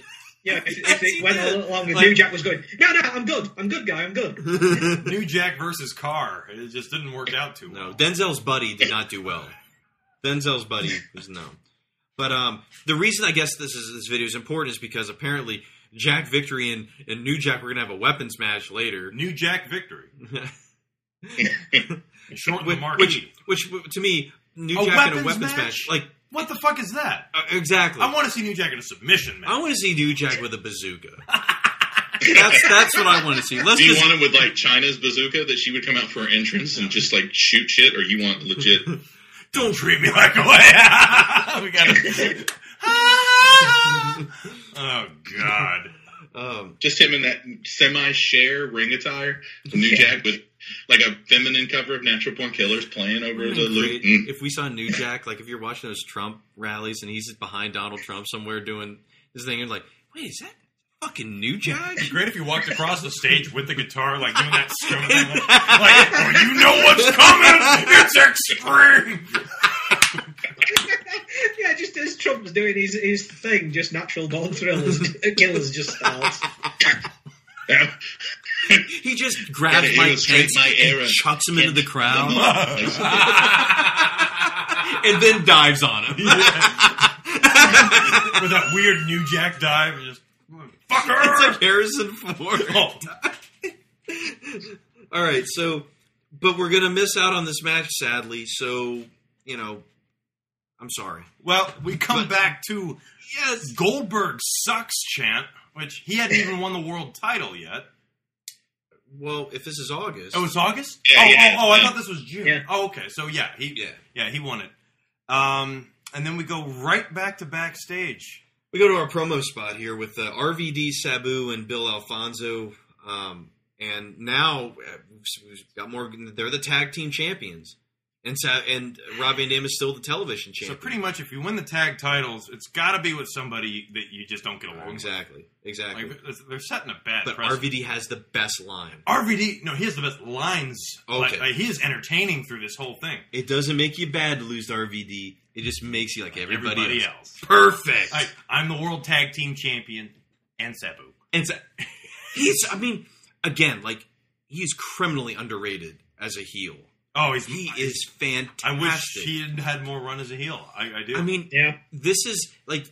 Yeah, if, if it went did. a little longer, Like- New Jack was going. No, no, I'm good. I'm good, guy. I'm good. New Jack versus Carr. It just didn't work out too well. No. Denzel's buddy did not do well. Denzel's buddy was no. But um, the reason I guess this is this video is important is because apparently Jack Victory and, and New Jack were gonna have a weapons match later. New Jack victory. Shorten the which, marquee. which, which to me, New A Jack in a weapons weapons match, match? like what the fuck is that? uh, exactly. I want to see New Jack in a submission match. I want to see New Jack with a bazooka. that's that's what I want to see. Let's Do you just want him with like Chyna's bazooka that she would come out for her entrance and just like shoot shit, or you want legit? Don't treat me like a way. we got Oh God. um, just him in that semi-share ring attire, New Jack with like a feminine cover of Natural Born Killers playing over the loop. Mm. if we saw New Jack, like if you're watching those Trump rallies and he's behind Donald Trump somewhere doing this thing, and like, wait, is that fucking New Jack? It'd be great if you walked across the stage with the guitar, like doing that stone thing. Like, like, oh, you know what's coming? It's extreme. Yeah, just as Trump's doing his, his thing, just natural born thrillers, killers just starts. Yeah. He just grabs Gotta Mike Pence my and era. chucks him into the crowd, Like, and then dives on him. With that weird New Jack dive, and just Fucker! It's like Harrison Ford. Oh. All right, so, but we're gonna miss out on this match, sadly. So, you know, I'm sorry. Well, we come back to Yes. Goldberg sucks chant, which he hadn't even won the world title yet. Well, if this is August, Oh, it's August. Yeah, oh, yeah, oh, oh, I thought this was June. Yeah. Oh, okay. So yeah, he Yeah. yeah he won it. Um, and then we go right back to backstage. we go to our promo spot here with uh, RVD, Sabu, and Bill Alfonso. Um, and now uh, we've got more. They're the tag team champions, and Sa- and Rob Van Dam is still the television champion. So pretty much, if you win the tag titles, it's got to be with somebody that you just don't get along. with. exactly, exactly. Like they're- setting a bad but precedent. RVD has the best line. RVD, no, he has the best lines. Okay. like, he is entertaining through this whole thing. It doesn't make you bad to lose to RVD. It just makes you like everybody, Everybody else. else. Perfect. I, I'm the world tag team champion and Sabu. And so, he's, I mean, again, like he's criminally underrated as a heel. Oh, he's He is fantastic. I wish he had had more run as a heel. I, I do. I mean, Yeah. this is like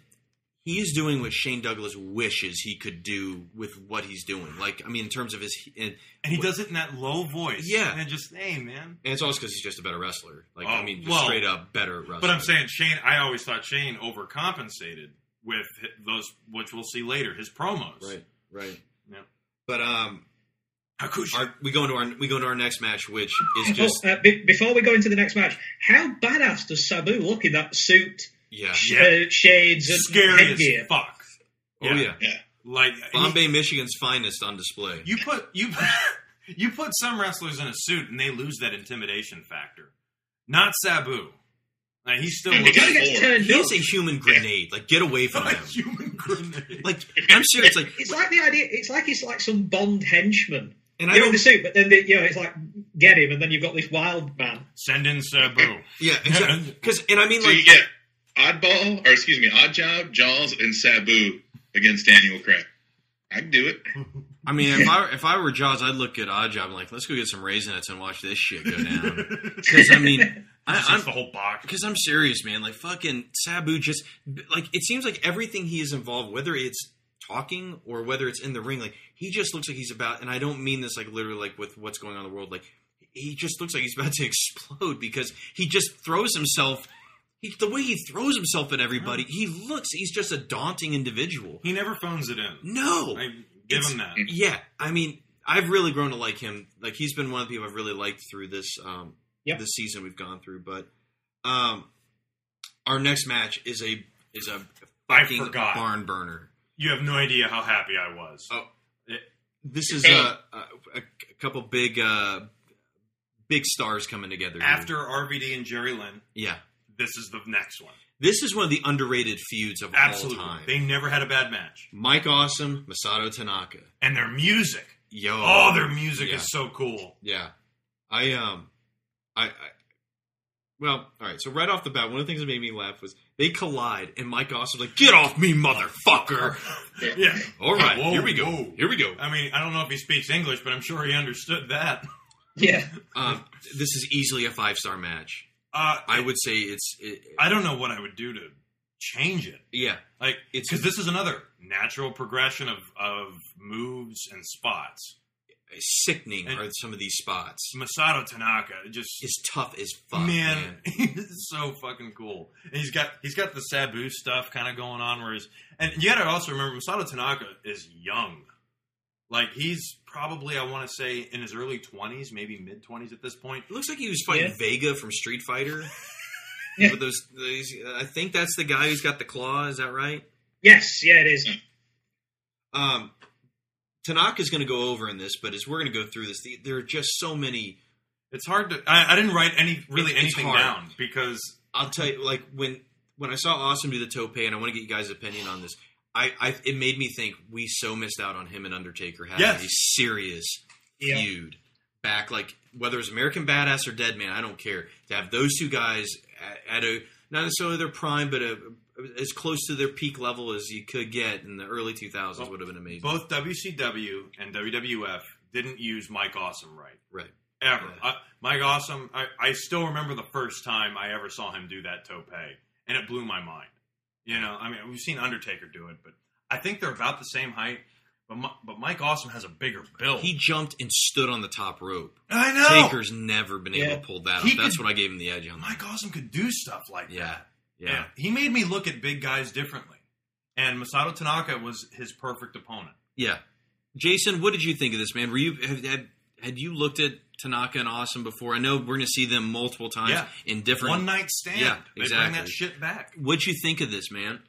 he's doing what Shane Douglas wishes he could do with what he's doing. Like, I mean, in terms of his, and, and he does it in that low voice. Yeah. and just hey, man. and it's also because he's just a better wrestler. Like, I Oh, mean, just well, straight up better wrestler. But I'm saying Shane. I always thought Shane overcompensated with those, which we'll see later. His promos. right, right. Yeah. But um, Hakushi. Our, we go into our we go into our next match, which is Oh, just uh, be- before we go into the next match, how badass does Sabu look in that suit, yeah, sh- Yeah. uh, shades, and Scary headgear? as fuck. oh yeah, Yeah. Like Bombay, Michigan's finest on display. You put you you put some wrestlers in a suit and they lose that intimidation factor. Not Sabu. Like, he still And looks He kind of like gets Four. turned He up. is a human grenade. Like, get away from a him. human grenade. Like, I'm serious. Like, It's like the idea. It's like he's like some Bond henchman. And I You're in the suit, but then the, you know it's like get him, and then you've got this wild man. Send in Sabu. Yeah, exactly. Because, and I mean, So like, you get Oddball, or excuse me, Oddjob, Jaws, and Sabu against Daniel Craig. I can do it. I mean, if I if I were Jaws, I'd look at Oddjob and like, let's go get some raisinets and watch this shit go down. Because I mean, I, I'm the whole box. because I'm serious, man. Like fucking Sabu, just like it seems like everything he is involved, whether it's talking or whether it's in the ring, like he just looks like he's about. And I don't mean this like literally like with what's going on in the world. Like he just looks like he's about to explode because he just throws himself. He, the way he throws himself at everybody, he looks. He's just a daunting individual. He never phones it in. No, I give It's- him that. yeah, I mean, I've really grown to like him. Like he's been one of the people I've really liked through this um Yep. this season we've gone through. But um our next match is a is a fucking barn burner. You have no idea how happy I was. Oh. It- This is uh, a, a, a couple big uh big stars coming together. here. after RVD and Jerry Lynn, yeah, this is the next one. this is one of the underrated feuds of Absolutely. all time. They never had a bad match. Mike Awesome, Masato Tanaka. And their music. Yo, Oh, their music yeah. is so cool. Yeah, I um, I, I well, all right. So right off the bat, one of the things that made me laugh was they collide, and Mike Awesome like, "Get off me, motherfucker!" Yeah. All right, Whoa, here we go. whoa. Here we go. I mean, I don't know if he speaks English, but I'm sure he understood that. Yeah, Um, this is easily a five star match. Uh, I would say it's, it, I don't know what I would do to change it. yeah, Like, It's- because this is another natural progression of, of moves and spots. Sickening And- are some of these spots. Masato Tanaka just Is tough as fuck, man, man. he's so fucking cool. And he's got he's got the Sabu stuff kind of going on where he's and you gotta also remember Masato Tanaka is young. Like he's probably I want to say in his early twenties, maybe mid twenties at this point. It looks like he was fighting Yeah. Vega from Street Fighter. Yeah. With those, those, I think that's the guy who's got the claw. Is that right? yes, yeah, it is. Um, Tanaka's going to go over in this, but as we're going to go through this, the, there are just so many. It's hard to I, I didn't write any really It's- anything hard. down because I'll tell you, like when when I saw Awesome do the tope, and I want to get you guys' opinion on this. I, I it made me think we so missed out on him and Undertaker having Yes. a serious Yeah. feud back, like whether it's American Badass or Dead Man, I don't care. To have those two guys at, at a not necessarily their prime, but a, as close to their peak level as you could get in the early 2000s would have been amazing. both WCW and WWF didn't use Mike Awesome right. right. Ever. Yeah. I, Mike Awesome, I, I still remember the first time I ever saw him do that tope, and it blew my mind. You know, I mean, we've seen Undertaker do it, but I think they're about the same height. But Mi- but Mike Awesome has a bigger build. He jumped and stood on the top rope. I know. Taker's never been able to pull that He off. That's what I gave him the edge on. Mike Awesome could do stuff like Yeah. that. Yeah. And he made me look at big guys differently. And Masato Tanaka was his perfect opponent. Yeah. Jason, what did you think of this, man? Were you had, had, had you looked at Tanaka and Awesome before? I know we're going to see them multiple times Yeah. in different One night stand. Yeah, They exactly. bring that shit back. What'd you think of this, man?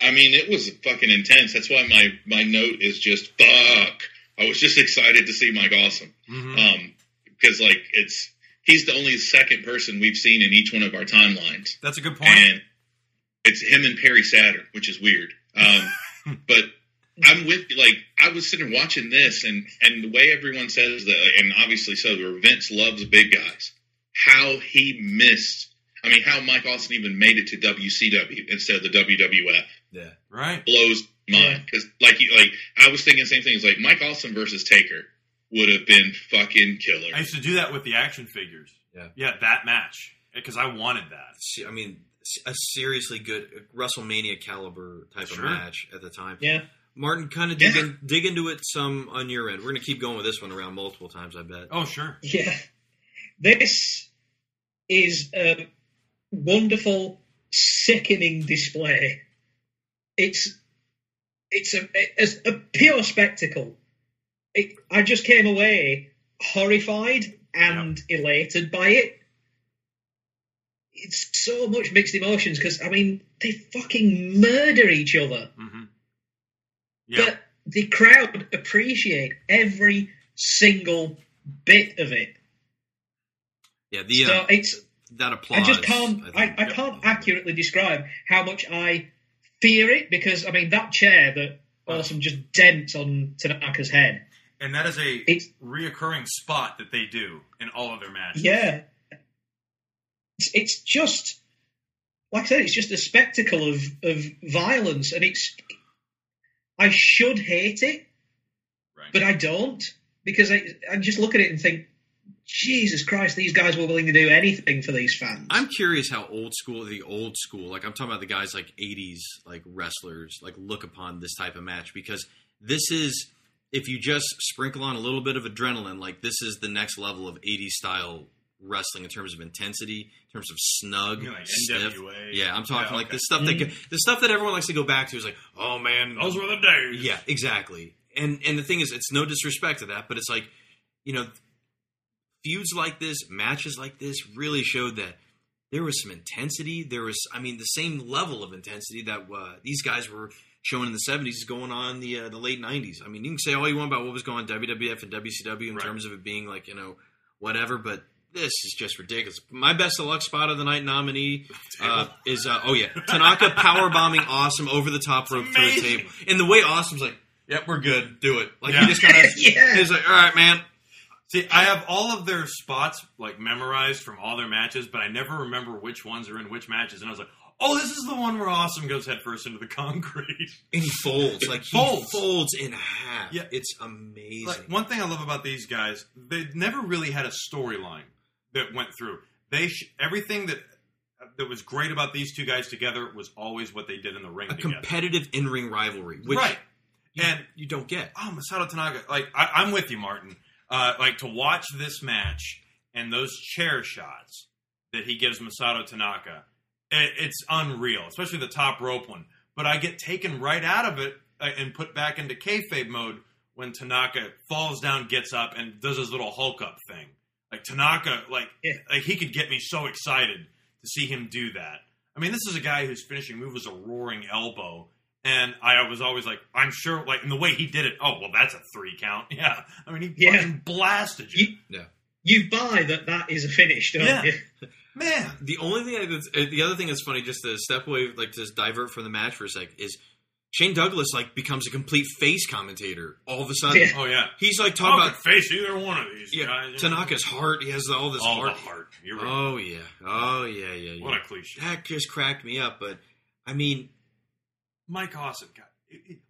I mean, it was fucking intense. That's why my my note is just fuck. I was just excited to see Mike Awesome. Mhm. Um, because like it's he's the only second person we've seen in each one of our timelines, That's a good point. and it's him and Perry Saturn, which is weird. Um, but I'm with like I was sitting watching this, and and the way everyone says that, and obviously so, Vince loves big guys. How he missed. I mean, how Mike Awesome even made it to WCW instead of the WWF Yeah. right? blows my mind because like you- like I was thinking the same thing. It's like Mike Awesome versus Taker would have been fucking killer. I used to do that with the action figures. Yeah. Yeah, that match. Because I wanted that. Se- I mean, a seriously good uh, WrestleMania caliber type Sure. of match at the time. Yeah. Martin, kind of dig, Yeah. in, dig into it some on your end. We're going to keep going with this one around multiple times, I bet. Oh, sure. Yeah. This is a wonderful, sickening display. It's it's a it's a pure spectacle. It, I just came away horrified and elated by it. It's so much mixed emotions because I mean they fucking murder each other, hmm Yeah. but the crowd appreciate every single bit of it. Yeah, the so uh, it's that applause. I just can't. I I. I, can't accurately describe how much I fear it because I mean that chair that Awesome just dents on Tanaka's head. And that is a It's reoccurring spot that they do in all of their matches. yeah. It's, it's just like I said. It's just a spectacle of of violence, and it's. I should hate it, Right. but I don't because I I just look at it and think, Jesus Christ, these guys were willing to do anything for these fans. I'm curious how old school, the old school, like I'm talking about the guys like 80s, like wrestlers, like look upon this type of match because this is, if you just sprinkle on a little bit of adrenaline, like this is the next level of 80s style wrestling in terms of intensity, in terms of snug, You know, like stiff. NWA. Yeah, I'm talking Yeah, like okay. the stuff that the stuff that everyone likes to go back to is like, oh man, Those were the days. yeah, exactly. And and the thing is, it's no disrespect to that, but it's like, you know, feuds like this, matches like this, really showed that there was some intensity. There was, I mean, the same level of intensity that uh, these guys were showing in the '70s is going on in the uh, the late '90s. I mean, you can say all you want about what was going on WWF and WCW in Right. terms of it being like you know whatever, but. This is just ridiculous. My best of luck spot of the night nominee uh, is uh, oh yeah Tanaka power bombing awesome over the top rope through a table, and the way Awesome's like, "Yep, we're good, do it." Like Yeah. he just kind of Yeah. he's like, "All right, man." See, I have all of their spots like memorized from all their matches, but I never remember which ones are in which matches. And I was like, "Oh, this is the one where Awesome goes headfirst into the concrete." And he folds like he Folds. folds in half. Yeah. it's amazing. Like one thing I love about these guys, they never really had a storyline that went through. They sh- everything that that was great about these two guys together was always what they did in the ring a together. competitive in ring rivalry, which right. you, And you don't get. oh, Masato Tanaka, like I, I'm with you, Martin. Uh, like to watch this match and those chair shots that he gives Masato Tanaka, it's unreal, especially the top rope one. But I get taken right out of it uh, and put back into kayfabe mode when Tanaka falls down, gets up, and does his little Hulk up thing. Like Tanaka, like Yeah. like he could get me so excited to see him do that. I mean, this is a guy whose finishing move was a roaring elbow, and I was always like, I'm sure, like, in the way he did it. Oh, well, that's a three count. Yeah, I mean, he Yeah. fucking blasted you, You- Yeah. you buy that that is a finish, don't Yeah. you? man. The only thing that's uh, the other thing that's funny, just to step away, like to just divert from the match for a sec, is Shane Douglas like becomes a complete face commentator all of a sudden. Yeah. Oh yeah, He's like talking about face either one of these yeah, guys. Tanaka's heart. He has all this all heart. the heart. You're right. Oh yeah, oh yeah, yeah, yeah. what a cliche. that just cracked me up. But I mean, Mike Awesome. God.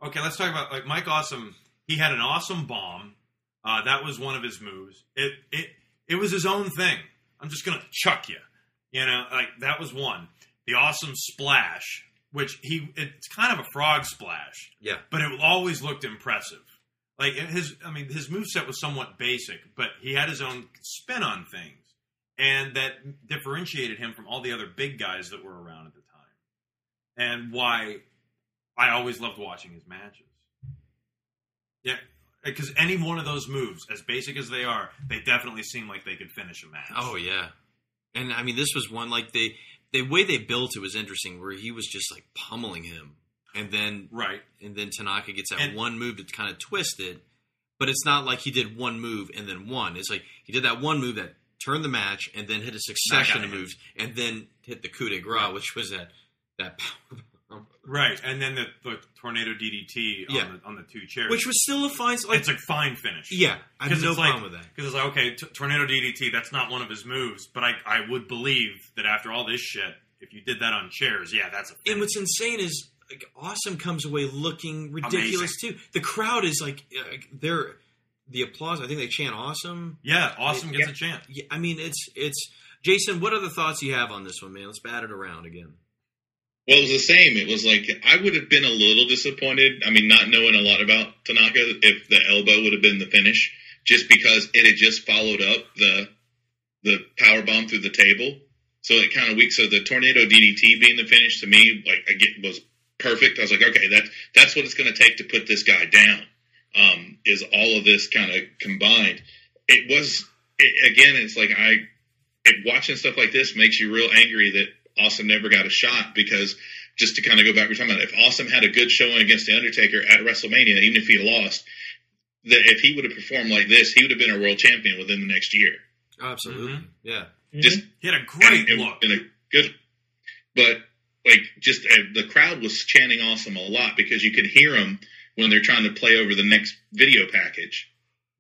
Okay, let's talk about like Mike Awesome. He had an awesome bomb. Uh, that was one of his moves. It it it was his own thing. I'm just gonna chuck you. You know, like that was one. The awesome splash which he it's kind of a frog splash, Yeah. but it always looked impressive. Like his, I mean, his moveset was somewhat basic, but he had his own spin on things, and that differentiated him from all the other big guys that were around at the time, and why I always loved watching his matches. Yeah, because any one of those moves, as basic as they are, they definitely seem like they could finish a match. Oh yeah, and I mean this was one like they the way they built it was interesting, where he was just like pummeling him, and then right, and then Tanaka gets that And- one move that's kind of twisted, but it's not like he did one move and then one. It's like he did that one move that turned the match, and then hit a succession of moves, and then hit the coup de grace, which was that that power. right, and then the, the tornado DDT on, Yeah. the, on the two chairs, which was still a fine. Like, it's a fine finish. yeah, I have Because no it's like, problem with that. Because it's like, okay, t- tornado DDT, that's not one of his moves, but I, I would believe that after all this shit, if you did that on chairs, yeah, that's a And what's insane is like, Awesome comes away looking ridiculous too. The crowd is like uh, they're the applause. I think they chant Awesome. Yeah, Awesome gets Yeah. a chant. Yeah, I mean it's it's Jason. What other thoughts you have on this one, man? Let's bat it around again. Well, it was the same. It was like I would have been a little disappointed. I mean, not knowing a lot about Tanaka, if the elbow would have been the finish, just because it had just followed up the the power bomb through the table. So it kind of weak. So the tornado DDT being the finish to me, like I get was perfect. I was like, okay, that that's what it's going to take to put this guy down. Um, is all of this kind of combined? It was it, again. It's like I it, watching stuff like this makes you real angry that Awesome never got a shot because just to kind of go back, we're talking about if Awesome had a good showing against the Undertaker at WrestleMania, even if he lost, that if he would have performed like this, he would have been a world champion within the next year. Absolutely, yeah. Just He had a great and it look. been a good, but like just uh, the crowd was chanting Awesome a lot because you could hear them when they're trying to play over the next video package.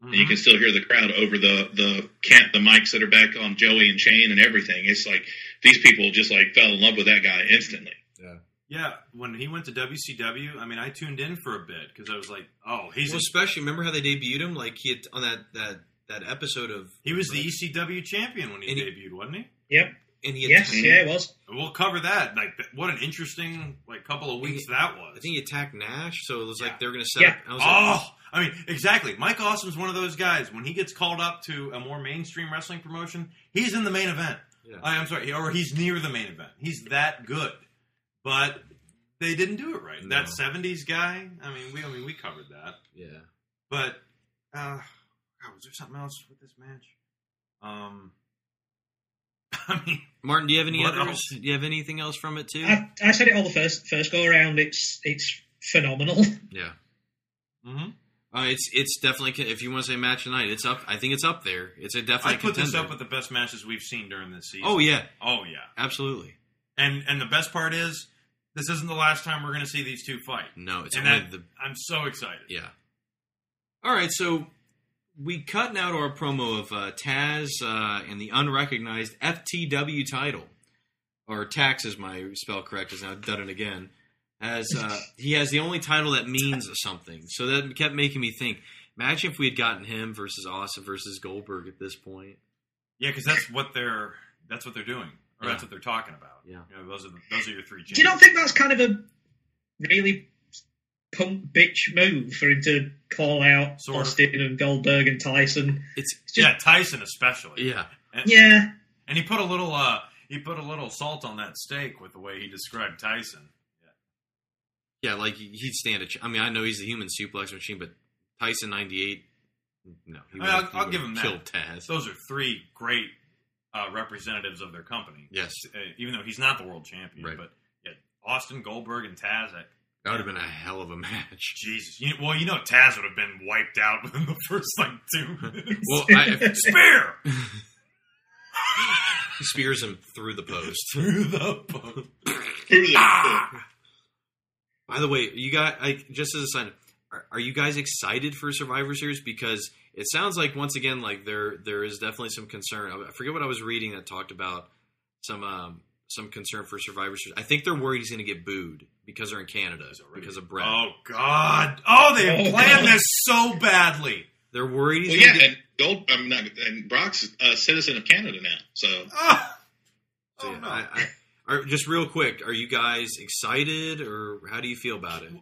And Mm-hmm. you can still hear the crowd over the the can't the mics that are back on Joey and Shane and everything. It's like these people just like fell in love with that guy instantly. Yeah, Yeah, when he went to WCW, I mean, I tuned in for a bit because I was like, oh, he's well, a- especially remember how they debuted him? Like he had on that that that episode of he was the ECW champion when he And he- debuted, wasn't he? Yep. and he had Yes, yeah, it was. We'll cover that. Like, what an interesting like couple of weeks that was. I think he attacked Nash, so it was like they were going to set Yeah. up. I was like, Oh, I mean, exactly. Mike Awesome's one of those guys. When he gets called up to a more mainstream wrestling promotion, he's in the main event. Yeah. I, am sorry, or he's near the main event. He's that good. But they didn't do it right. No. That '70s guy. I mean, we I mean we covered that. yeah. But uh, God, was there something else with this match? Um, I mean, Martin, do you have any others? else? Do you have anything else from it too? I, I said it all the first first go around. It's it's phenomenal. yeah. mhm. Uh, it's it's definitely if you want to say match tonight, it's up. I think it's up there. It's a definitely I put this up with the best matches we've seen during this season. oh yeah, oh yeah. absolutely. And and the best part is, this isn't the last time we're going to see these two fight. No, it's and only that, the I'm so excited. yeah. All right, so we cut now to our promo of uh, Taz uh, and the unrecognized FTW title, or tax is my spell correct. Is now done it again. As uh, he has the only title that means something, so that kept making me think. Imagine if we had gotten him versus Austin versus Goldberg at this point. Yeah, because that's what they're that's what they're doing, or Yeah. that's what they're talking about. Yeah. You know, those are the, those are your three. Do you not think that's kind of a really punk bitch move for him to call out Sort of. Austin and Goldberg and Tyson? It's just- yeah, Tyson especially. yeah, And, Yeah, and he put a little uh he put a little salt on that steak with the way he described Tyson. Yeah, like he'd stand a. Ch- I mean, I know he's the human suplex machine, but Tyson ninety eight. No, he I mean, I'll, he I'll give him killed that. Taz. Those are three great uh, representatives of their company. Yes. Uh, even though he's not the world champion, Right. but yeah, Austin Goldberg and Taz. I, That would have been a hell of a match. Jesus, you, well, you know Taz would have been wiped out within the first like two minutes. Well, I, Spear spears him through the post. through the post. Ah! By the way, you got I just as a sign, are, are you guys excited for Survivor Series? Because it sounds like once again, like there there is definitely some concern. I forget what I was reading that talked about some um, some concern for Survivor Series. I think they're worried he's going to get booed because they're in Canada because of Bret. Oh God! Oh, they Oh, planned God. this so badly. They're worried he's Well, yeah, get. and Gold. I'm not. And Brock's a citizen of Canada now, so Oh, So, oh yeah, no! I, I, Are, just real quick, are you guys excited or how do you feel about it?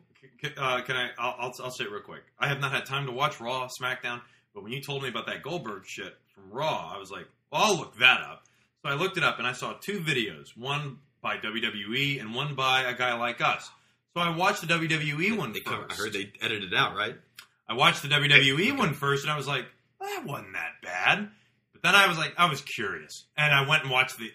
Can, uh, can I? I'll, I'll, I'll say it real quick. I have not had time to watch Raw, SmackDown, but when you told me about that Goldberg shit from Raw, I was like, well, I'll look that up. So I looked it up and I saw two videos, one by WWE and one by a guy like us. So I watched the WWE one They first. I heard they edited it out, right? I watched the WWE one first, and I was like, that wasn't that bad. But then I was like, I was curious, and I went and watched the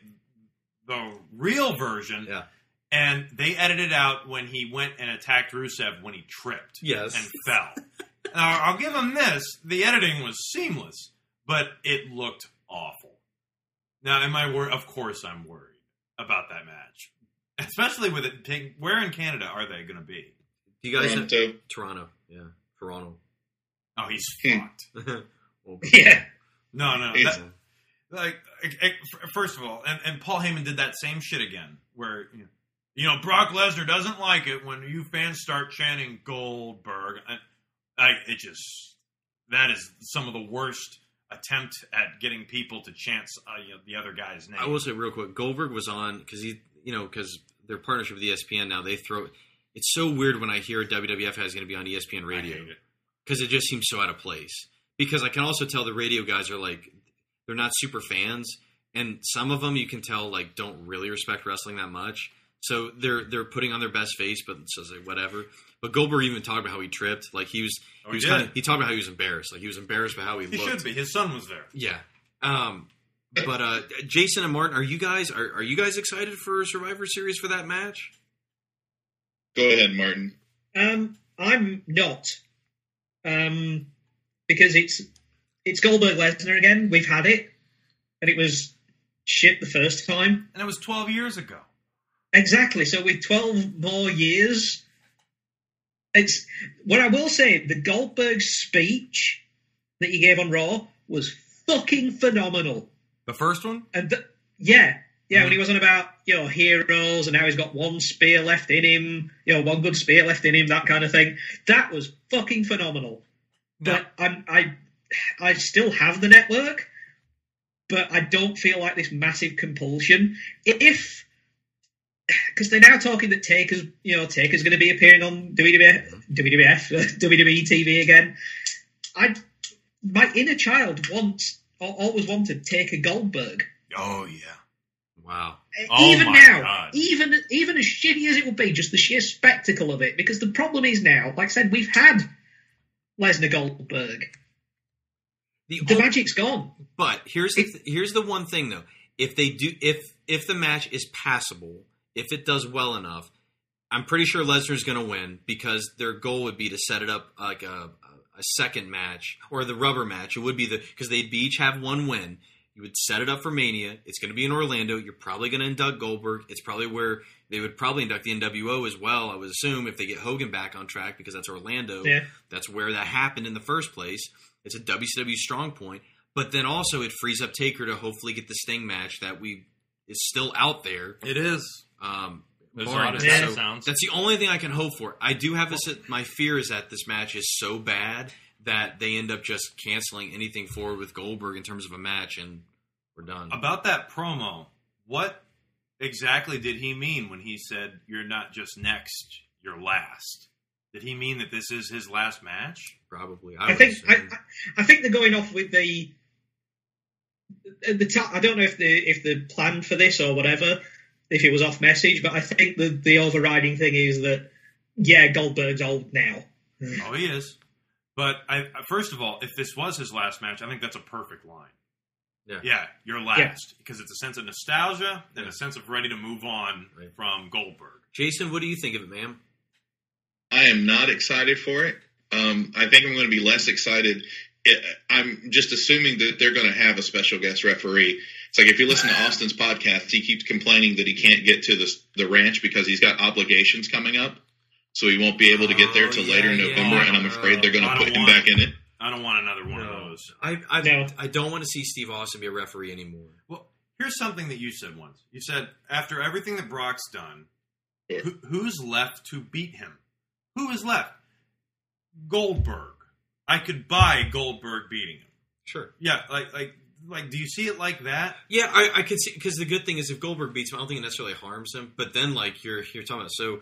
the real version. Yeah. And they edited out when he went and attacked Rusev when he tripped Yes. and fell. now I'll give him this: the editing was seamless, but it looked awful. Now, am I worried? Of course, I'm worried about that match, especially with it. Take, where in Canada are they going to be? You guys Toronto. Toronto, yeah, Toronto. Oh, he's Hmm. fucked. Well, Yeah. No, no, that, like first of all, and, and Paul Heyman did that same shit again, where you know, you know Brock Lesnar doesn't like it when you fans start chanting Goldberg, and I it just that is some of the worst attempt at getting people to chant uh, you know, the other guy's name. I will say real quick, Goldberg was on because he, you know, because their partnership with ESPN now they throw. It's so weird when I hear WWF has going to be on ESPN I radio hate it. because it just seems so out of place. Because I can also tell the radio guys are like they're not super fans, and some of them you can tell like don't really respect wrestling that much. So they're they're putting on their best face, but it's just like whatever. But Goldberg even talked about how he tripped, like he was Oh, he was he kinda, he talked about how he was embarrassed, like he was embarrassed by how he, He looked. should be. His son was there. Yeah. Um, but uh, Jason and Martin, are you guys are, are you guys excited for Survivor Series for that match? Go ahead, Martin. Um, I'm not. Um, because it's it's Goldberg Lesnar again. We've had it, and it was shit the first time. And it was 12 years ago. Exactly. So with 12 more years, it's what I will say. The Goldberg speech that he gave on Raw was fucking phenomenal. The first one? And th- yeah, yeah, when mm-hmm. he was on about you know heroes and how he's got one spear left in him, you know, one good spear left in him, that kind of thing. That was fucking phenomenal. But I'm, I, I still have the network, but I don't feel like this massive compulsion. If because they're now talking that Taker's, you know, Taker's going to be appearing on WWF, WWF, WWE TV again. I, my inner child wants, or always wanted Taker Goldberg. Oh, yeah. Wow. Oh even now, God. even even as shitty as it would be, just the sheer spectacle of it. Because the problem is now, like I said, we've had Lesnar Goldberg. The, The magic's gone. but here's the th- here's the one thing though. If they do if if the match is passable, if it does well enough, I'm pretty sure Lesnar's going to win because their goal would be to set it up like a, a second match or the rubber match. It would be the because they'd be each have one win. You would set it up for Mania. It's going to be in Orlando. You're probably going to induct Goldberg. It's probably where they would probably induct the NWO as well. I would assume if they get Hogan back on track because that's Orlando. Yeah. That's where that happened in the first place. It's a WCW strong point. But then also it frees up Taker to hopefully get the Sting match that we is still out there. It is. Um, As barring odd as So sounds. That's the only thing I can hope for. I do have this. My fear is that this match is so bad that they end up just canceling anything forward with Goldberg in terms of a match, and we're done. About that promo, what exactly did he mean when he said, You're not just next, you're last? Did he mean that this is his last match? Probably. I, would think I. I I think they're going off with the the ta- I don't know if the if they planned for this or whatever, if it was off message, but I think the the overriding thing is that yeah, Goldberg's old now. Oh, he is. But I, first of all, if this was his last match, I think that's a perfect line. Yeah. Yeah, you're last because it's a sense of nostalgia and a sense of ready to move on Right. from Goldberg. Jason, what do you think of it, ma'am? I am not excited for it. Um, I think I'm going to be less excited. It, I'm just assuming that they're going to have a special guest referee. It's like if you listen to Austin's podcast, he keeps complaining that he can't get to the the ranch because he's got obligations coming up, so he won't be able to get there Oh, till yeah, later in yeah. November. And I'm afraid they're going to put him want- back in it. I don't want another one of those. I I, No. I don't want to see Steve Austin be a referee anymore. Well, here's something that you said once. You said after everything that Brock's done, who, who's left to beat him? Who is left? Goldberg. I could buy Goldberg beating him. Sure. Yeah, like like like, do you see it like that? Yeah, I, I could see because the good thing is if Goldberg beats him, I don't think it necessarily harms him. But then, like you're you're talking about, so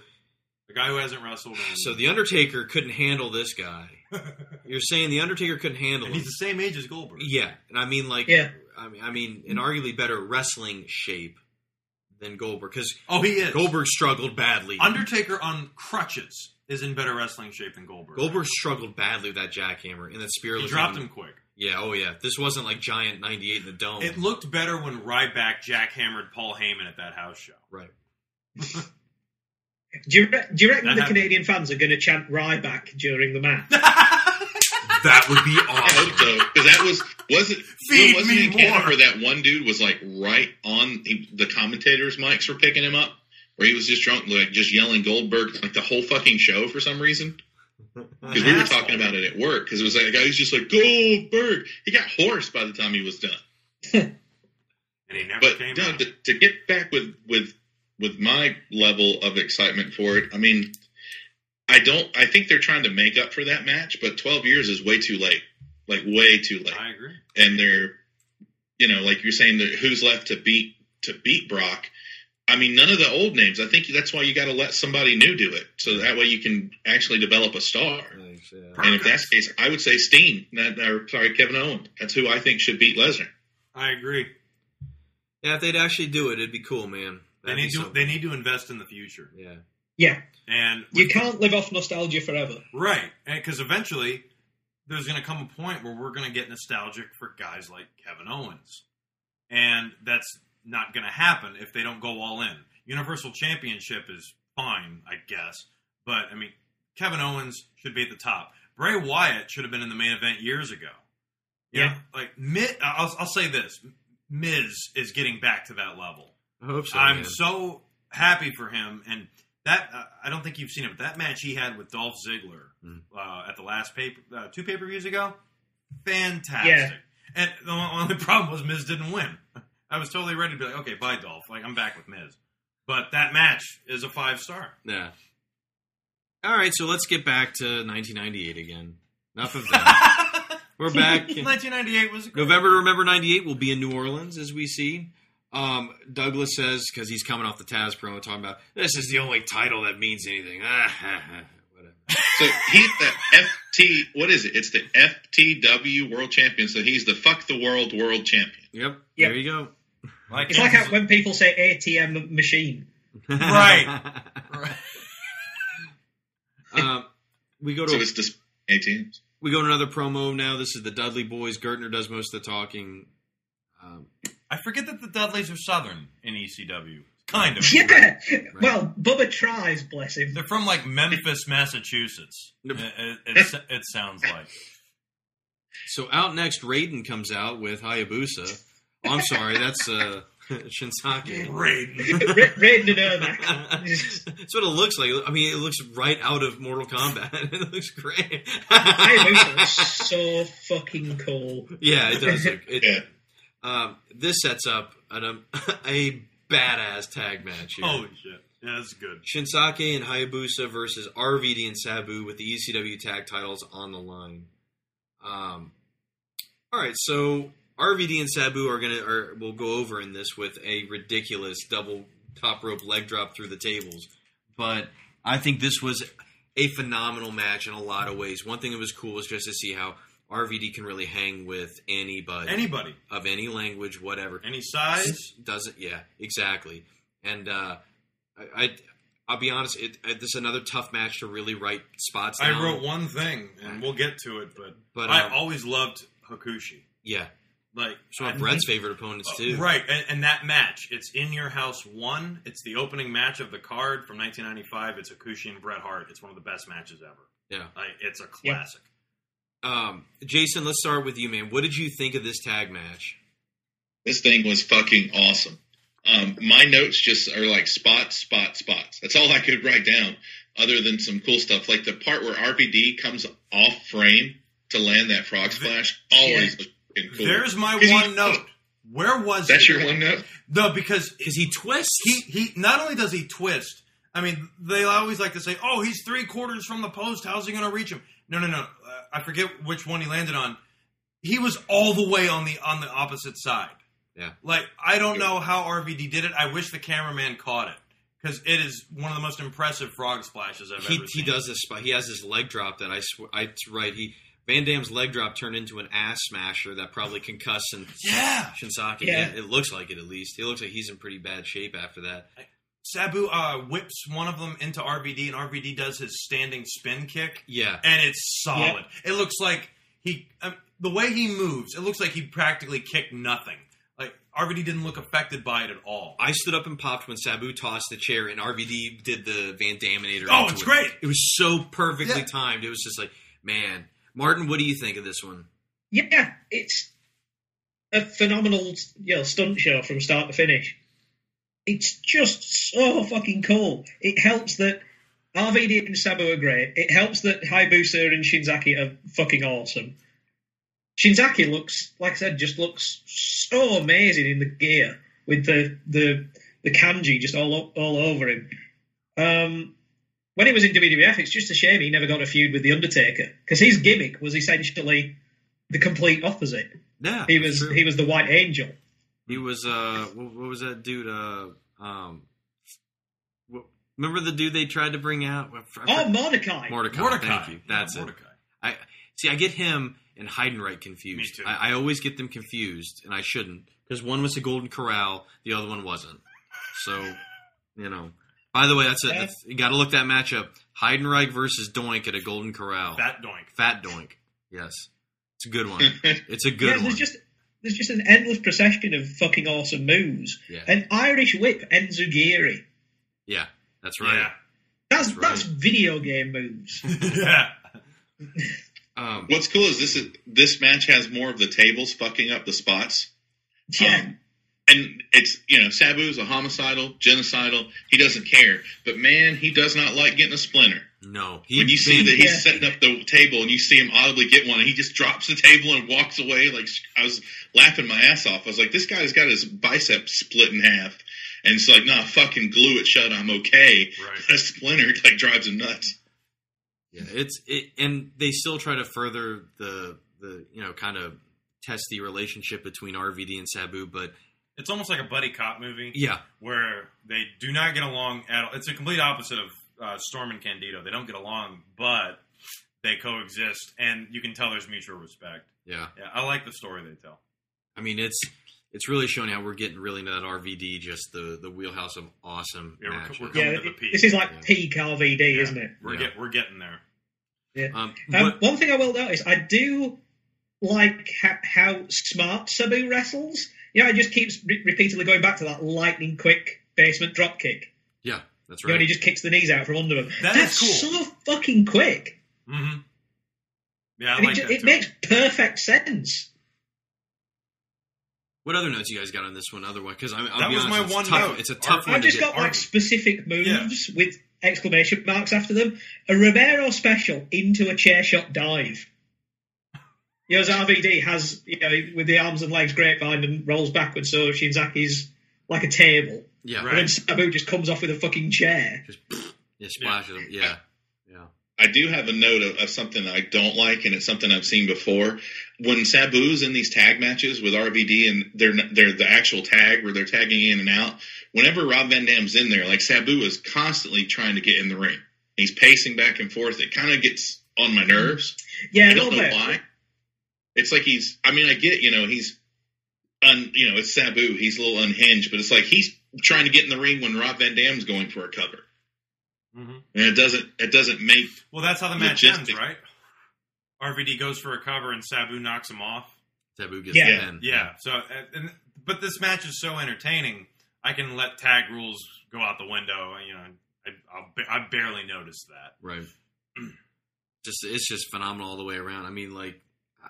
The guy who hasn't wrestled. In, so the Undertaker couldn't handle this guy. You're saying the Undertaker couldn't handle and him? he's the same age as Goldberg. Yeah, and I mean like Yeah. I mean I mean in arguably better wrestling shape than Goldberg because Oh, he is. Goldberg struggled badly. Undertaker on crutches is in better wrestling shape than Goldberg. Goldberg struggled badly with that jackhammer and that spearless. He dropped him quick. Yeah, oh yeah. This wasn't like giant '98 in the dome. It looked better when Ryback jackhammered Paul Heyman at that house show. right. Do you, re- do you reckon That the happened. Canadian fans are going to chant Ryback during the match? That would be I awesome. hope so because that was was it Feed wasn't me in Canada more. where that one dude was like right on he, the commentators' mics were picking him up, where he was just drunk, like just yelling Goldberg like the whole fucking show for some reason. Because we were talking about it at work because it was like a guy who's just like Goldberg. He got hoarse by the time he was done. and he never But came no, out. to, to get back with with with my level of excitement for it, I mean, I don't. I think they're trying to make up for that match, but twelve years is way too late. Like way too late. I agree. and they're you know like you're saying that who's left to beat to beat Brock I mean none of the old names I think that's why you got to let somebody new do it so that way you can actually develop a star Thanks, yeah. and if that's the case I would say Steen that or sorry Kevin Owens that's who I think should beat Lesnar I agree. Yeah, if they'd actually do it, it'd be cool, man. They That'd need to. something. They need to invest in the future. Yeah. Yeah. And You can't live off nostalgia forever. right, because eventually there's going to come a point where we're going to get nostalgic for guys like Kevin Owens, and that's not going to happen if they don't go all in. Universal Championship is fine, I guess, but I mean, Kevin Owens should be at the top. Bray Wyatt should have been in the main event years ago. You Yeah. know, like Miz, I'll, I'll say this: Miz is getting back to that level. I hope so. I'm man. so happy for him, and that uh, I don't think you've seen it, but that match he had with Dolph Ziggler Mm. uh, at the last paper, uh, two pay per views ago, fantastic. Yeah. And the only problem was Miz didn't win. I was totally ready to be like, okay, bye Dolph, like I'm back with Miz. But that match is a five star. Yeah. All right, so let's get back to 1998 again. Enough of that. We're back. 1998 was a great- November to Remember 98 will be in New Orleans, as we see. Um, Douglas says, because he's coming off the Taz promo, talking about, this is the only title that means anything. Whatever. so he's the FT what is it it's the FTW World Champion so he's the fuck the world world champion Yep, Yep. there you go. Like It's like how, when people say ATM machine. Right. Right. um, we go to so it's just 18 we go to another promo now. This is the Dudley Boys. Gertner does most of the talking. Um, I forget that the Dudleys are Southern in ECW. Kind of. Yeah. Well, Bubba tries, bless him. They're from like Memphis, Massachusetts. It, it, it, it sounds like. so out next, Raiden comes out with Hayabusa. Oh, I'm sorry, that's uh, Shinzaki. Raiden. Ra- Raiden and Ermac. That's what it looks like. I mean, it looks right out of Mortal Kombat. it looks great. Hayabusa is so fucking cool. yeah, it does. Look, it, yeah um, this sets up an, um, a badass tag match here. Holy shit. Yeah, that's good. Shinzaki and Hayabusa versus RVD and Sabu with the ECW tag titles on the line. Um, all right, so RVD and Sabu are gonna are will go over in this with a ridiculous double top rope leg drop through the tables, but I think this was a phenomenal match in a lot of ways. One thing that was cool was just to see how RVD can really hang with anybody, Anybody. of any language, whatever Any size? doesn't yeah exactly and uh i, I i'll be honest it, it, this is another tough match to really write spots I wrote one thing, and we'll get to it, but, But, I um, always loved Hakushi. yeah Like it's one of I Bret's think- favorite opponents Uh, too Right, and, and that match, it's in your house one. It's the opening match of the card from 1995. It's Hakushi and Bret Hart. It's one of the best matches ever. yeah Like, it's a classic. Um jason let's start with you man what did you think of this tag match This thing was fucking awesome. Um, my notes just are like spots, spots, spots. That's all I could write down, other than some cool stuff like the part where RVD comes off frame to land that frog splash. Always was fucking cool. There's my 'Cause he- one note. Where was it? That's he? your one note. No, because because he twists he he not only does he twist. I mean, they always like to say, "Oh, he's three quarters from the post. How's he going to reach him?" No, no, no. I forget which one he landed on. he was all the way on the on the opposite side. Yeah. Like I don't know how RVD did it. I wish the cameraman caught it because it is one of the most impressive frog splashes I've he ever seen. he does this. He has this leg drop that I swear. I right. He Van Dam's leg drop turned into an ass smasher that probably concussed and Yeah. Shinzaki. Yeah. It looks like it at least. He looks like he's in pretty bad shape after that. Sabu uh, whips one of them into RVD, and RVD does his standing spin kick. Yeah. and it's solid. It looks like he um, the way he moves. It looks like he practically kicked nothing. Like RVD didn't look affected by it at all. I stood up and popped when Sabu tossed the chair and RVD did the Van Daminator. Oh, it's it. great. It was so perfectly Yeah. timed. It was just like, man, Martin, what do you think of this one? Yeah, it's a phenomenal, you know, stunt show from start to finish. It's just so fucking cool. It helps that RVD and Sabu are great. It helps that Hayabusa and Shinzaki are fucking awesome. Shinzaki looks, like I said, just looks so amazing in the gear with the the the kanji just all all over him. Um, when he was in WWF, it's just a shame he never got a feud with the Undertaker because his gimmick was essentially the complete opposite. Yeah, he was he was the White Angel. He was uh, what, what was that dude? Uh, um, what, remember the dude they tried to bring out? I Oh, Mordecai. Mordecai. Mordecai. Thank you. That's it. I see. I get him and Heidenreich confused. Me too. I, I always get them confused, and I shouldn't because one was the Golden Corral, the other one wasn't. So, you know. By the way, that's it. Yeah. You got to look that matchup: Heidenreich versus Doink at a Golden Corral. Fat Doink. Fat Doink. Yes, it's a good one. It's a good yeah, one. just there's just an endless procession of fucking awesome moves. Yeah. An Irish whip Enzuigiri. Yeah, that's right. That's That's that's, right. video game moves. yeah. Um, What's cool is this is this match has more of the tables fucking up the spots. Yeah. Um, and it's you know Sabu's a homicidal, genocidal. He doesn't care, but man, he does not like getting a splinter. No, he when you see that he's Yeah. setting up the table and you see him audibly get one, and he just drops the table and walks away. Like I was laughing my ass off. I was like, this guy's got his bicep split in half, and it's like, nah, fucking glue it shut. I'm okay. Right. A splinter like drives him nuts. Yeah, it's it, and they still try to further the the you know kind of test the relationship between RVD and Sabu, but It's almost like a buddy cop movie. Yeah. Where they do not get along at all. It's a complete opposite of uh, Storm and Candido. They don't get along, but they coexist, and you can tell there's mutual respect. yeah, Yeah, I like the story they tell. I mean it's it's really showing how we're getting really into that RVD, just the the wheelhouse of awesome Yeah, we're- matches. we're coming Yeah, to the peak. this is like peak RVD, isn't it? We're Yeah. get we're getting there. Yeah. Um, Um, but- one thing I will notice, I do like ha- how smart Sabu wrestles. You know, he just keeps re- repeatedly going back to that lightning quick basement drop kick. yeah, that's You know, right. and he just kicks the knees out from under him. That That's is cool. so fucking quick. Mm-hmm. Yeah, I like it, that ju- it makes perfect sense. what other notes you guys got on this one? Otherwise, because I'll That be was honest, my it's one tough. note. It's a tough one. I've to just get. got like specific moves Yeah. with exclamation marks after them. A Romero special into a chair shot dive. You know, as RVD has, you know, with the arms and legs grapevine and rolls backwards, so Shinzaki's like a table. yeah, And then Sabu just comes off with a fucking chair. yeah, splashes them. Yeah, yeah. I do have a note of, of something I don't like, and it's something I've seen before. When Sabu's in these tag matches with RVD, and they're they're the actual tag where they're tagging in and out. Whenever Rob Van Dam's in there, like Sabu is constantly trying to get in the ring. He's pacing back and forth. It kind of gets on my nerves. Yeah, I don't know bit. why. It's like he's. I mean, I get you know he's, un, you know, it's Sabu. He's a little unhinged, but it's like he's trying to get in the ring when Rob Van Dam's going for a cover, Mhm. and it doesn't. It doesn't make. Well, that's how the match Logistic. ends, right? RVD goes for a cover and Sabu knocks him off. Sabu gets Yeah. the pin. Yeah. So, and, and- but this match is so entertaining. I can let tag rules go out the window. You know, I, I'll, I barely noticed that. Right. just it's just phenomenal all the way around. I mean, like,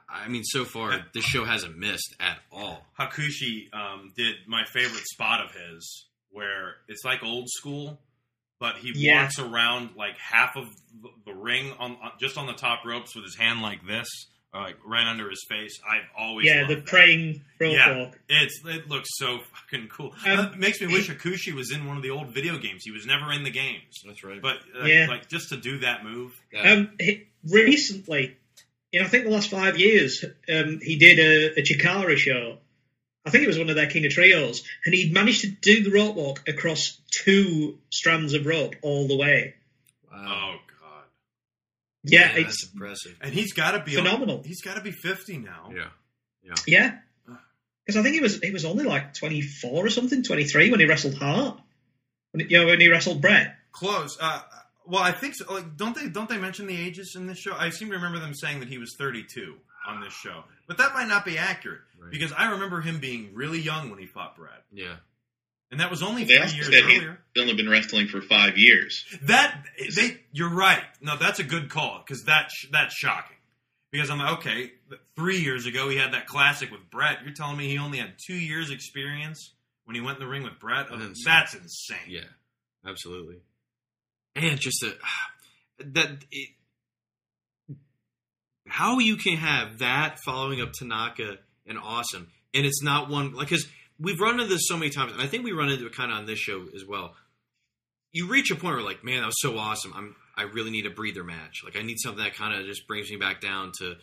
I I mean, so far this show hasn't missed at all. Hakushi um, did my favorite spot of his, where it's like old school, but he Yeah. walks around like half of the- the ring on, on just on the top ropes with his hand like this, or like right under his face. I've always Yeah, loved the that. praying rope Yeah, walk. it's it looks so fucking cool. Um, it makes me wish Hakushi was in one of the old video games. He was never in the games, That's right. but uh, Yeah. like just to do that move. Yeah. Um, he- recently, in I think the last five years, um, he did a, a Chikara show. I think it was one of their King of Trios, and he'd managed to do the rope walk across two strands of rope all the way. Wow. Oh God! Yeah, Yeah, it's that's impressive. And he's got to be Phenomenal. he's got to be fifty now. Yeah. yeah. Because I think he was he was only like twenty four or something, twenty three when he wrestled Hart. When, you know, when he wrestled Bret. Close. Uh, well, I think so. Like, don't they don't they mention the ages in this show? I seem to remember them saying that he was 32 on this show, but that might not be accurate Right. because I remember him being really young when he fought Brad, Yeah. and that was only They three years said he's earlier. only been wrestling for five years. That they, you're right. No, that's a good call because that sh- that's shocking. Because I'm like, okay, three years ago he had that classic with Bret. You're telling me he only had two years experience when he went in the ring with Bret? Oh, That's- that's insane. Yeah, absolutely. And just a, that it, how you can have that following up Tanaka and awesome, and it's not one like because we've run into this so many times, and I think we run into it kind of on this show as well. You reach a point where like, man, that was so awesome. I'm I really need a breather match. Like I need something that kind of just brings me back down to,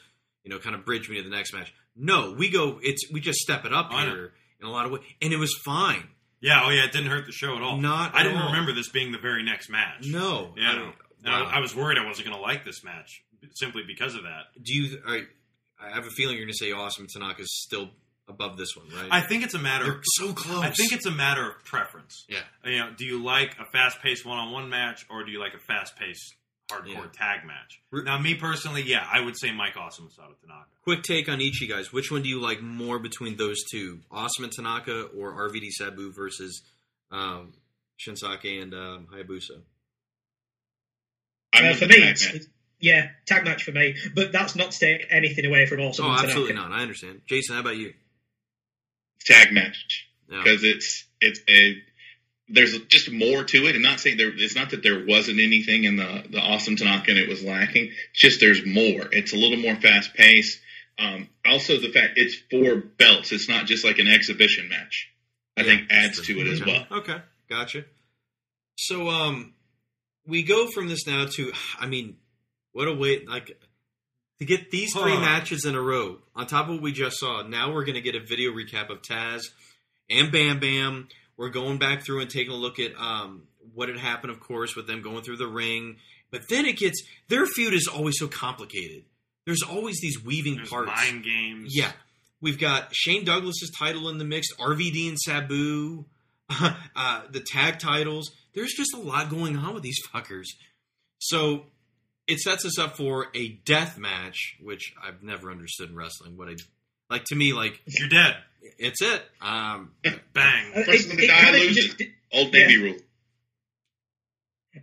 you know, kind of bridge me to the next match. No, we go. It's we just step it up here in a lot of ways, and it was fine. Yeah, oh yeah, it didn't hurt the show at all. Not I didn't all. remember this being the very next match. No, Yeah, I- no. And wow. I, I was worried I wasn't going to like this match simply because of that. Do you? Right, I have a feeling you're going to say awesome. Tanaka's still above this one, right? I think it's a matter. They're of, so close. I think it's a matter of preference. Yeah. You know, do you like a fast-paced one-on-one match, or do you like a fast-paced hardcore Yeah. tag match? Now, me personally, yeah, I would say Mike Awesome Masato Tanaka. Quick take on each you guys. Which one do you like more between those two? Awesome and Tanaka or RVD Sabu versus um, Shinzaki and um, Hayabusa? I'm Uh, for me, it's, it's- yeah, tag match for me. But that's not to take anything away from Awesome. Oh, and absolutely Tanaka. not. I understand. Jason, how about you? tag match No. because it's it's a there's just more to it, and not saying there. It's not that there wasn't anything in the the awesome Tanaka and it was lacking. It's just there's more. It's a little more fast paced. Um, also, the fact it's four belts. It's not just like an exhibition match. I Yeah, think adds to it as Okay. well. Okay, gotcha. So, um, we go from this now to, I mean, what a way, like, to get these three Huh. matches in a row on top of what we just saw. Now we're going to get a video recap of Taz and Bam Bam. We're going back through and taking a look at um, what had happened, of course, with them going through the ring. But then it gets their feud is always so complicated. There's always these weaving There's parts. mind games. Yeah. We've got Shane Douglas's title in the mix, RVD and Sabu, uh, the tag titles. There's just a lot going on with these fuckers. So it sets us up for a death match, which I've never understood in wrestling. What I like to me, like You're dead. It's it. Um, Bang. Uh, Person it- to it die kinda loses. just- Old Navy rule.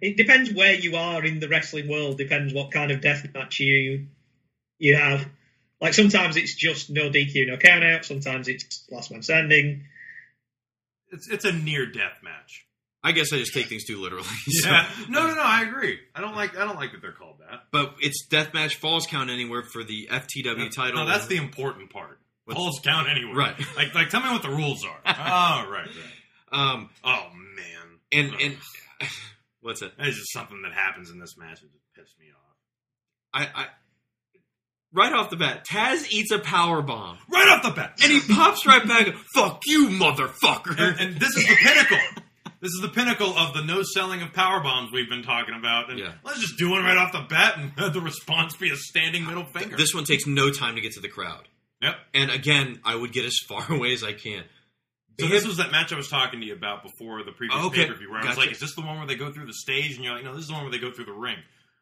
It depends where you are in the wrestling world. Depends what kind of death match you you have. Like sometimes it's just no DQ, no count out. Sometimes it's last man standing. It's it's a near death match. I guess I just take things too literally. so- Yeah. No, no, no. I agree. I don't like. I don't like that they're called that. But it's death match falls count anywhere for the FTW title. No, that's the important part. Falls count anyway. Right. Like, like, tell me what the rules are. oh, right, right. um Oh man. and Ugh. and what's it? It's just something that happens in this match that just pissed me off. I, I right off the bat, Taz eats a power bomb, Right off the bat. and he pops right back. Fuck you, motherfucker! and, and this is the pinnacle. This is the pinnacle of the no selling of power bombs we've been talking about. And Yeah. let's just do one right off the bat and have the response be a standing middle finger. this one takes no time to get to the crowd. Yep. And again, I would get as far away as I can. So this was that match I was talking to you about before the previous okay. pay per view, where I was like, "Is this the one where they go through the stage?" And you're like, "No, this is the one where they go through the ring."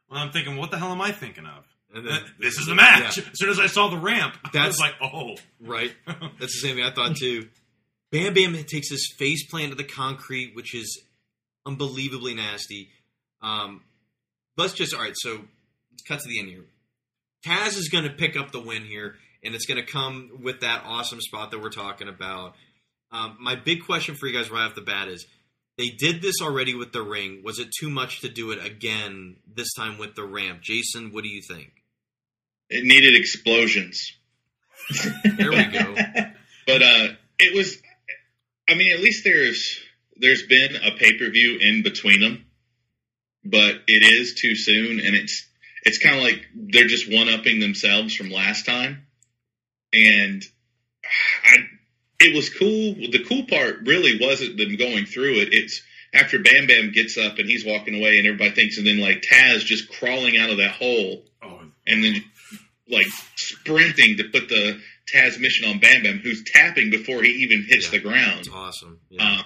Well, I'm thinking, what the hell am I thinking of? And then, this is the match. Yeah. As soon as I saw the ramp, I was like, "Oh, right. That's the same thing I thought too. Bam Bam takes his face plant to the concrete, which is unbelievably nasty. Um, let's just all right. So let's cut to the end here. Taz is going to pick up the win here, and it's going to come with that awesome spot that we're talking about. Um, my big question for you guys right off the bat is: They did this already with the ring. Was it too much to do it again this time with the ramp? Jason, what do you think? It needed explosions. There we go. but uh, it was. I mean, at least there's there's been a pay per view in between them, but it is too soon, and it's it's kind of like they're just one upping themselves from last time, and I, it was cool. The cool part really wasn't them going through it. It's after Bam Bam gets up and he's walking away, and everybody thinks, and then like Taz just crawling out of that hole, Oh, and then like sprinting to put the Tazmission on Bam Bam, who's tapping before he even hits the ground. It's awesome. Yeah. Uh,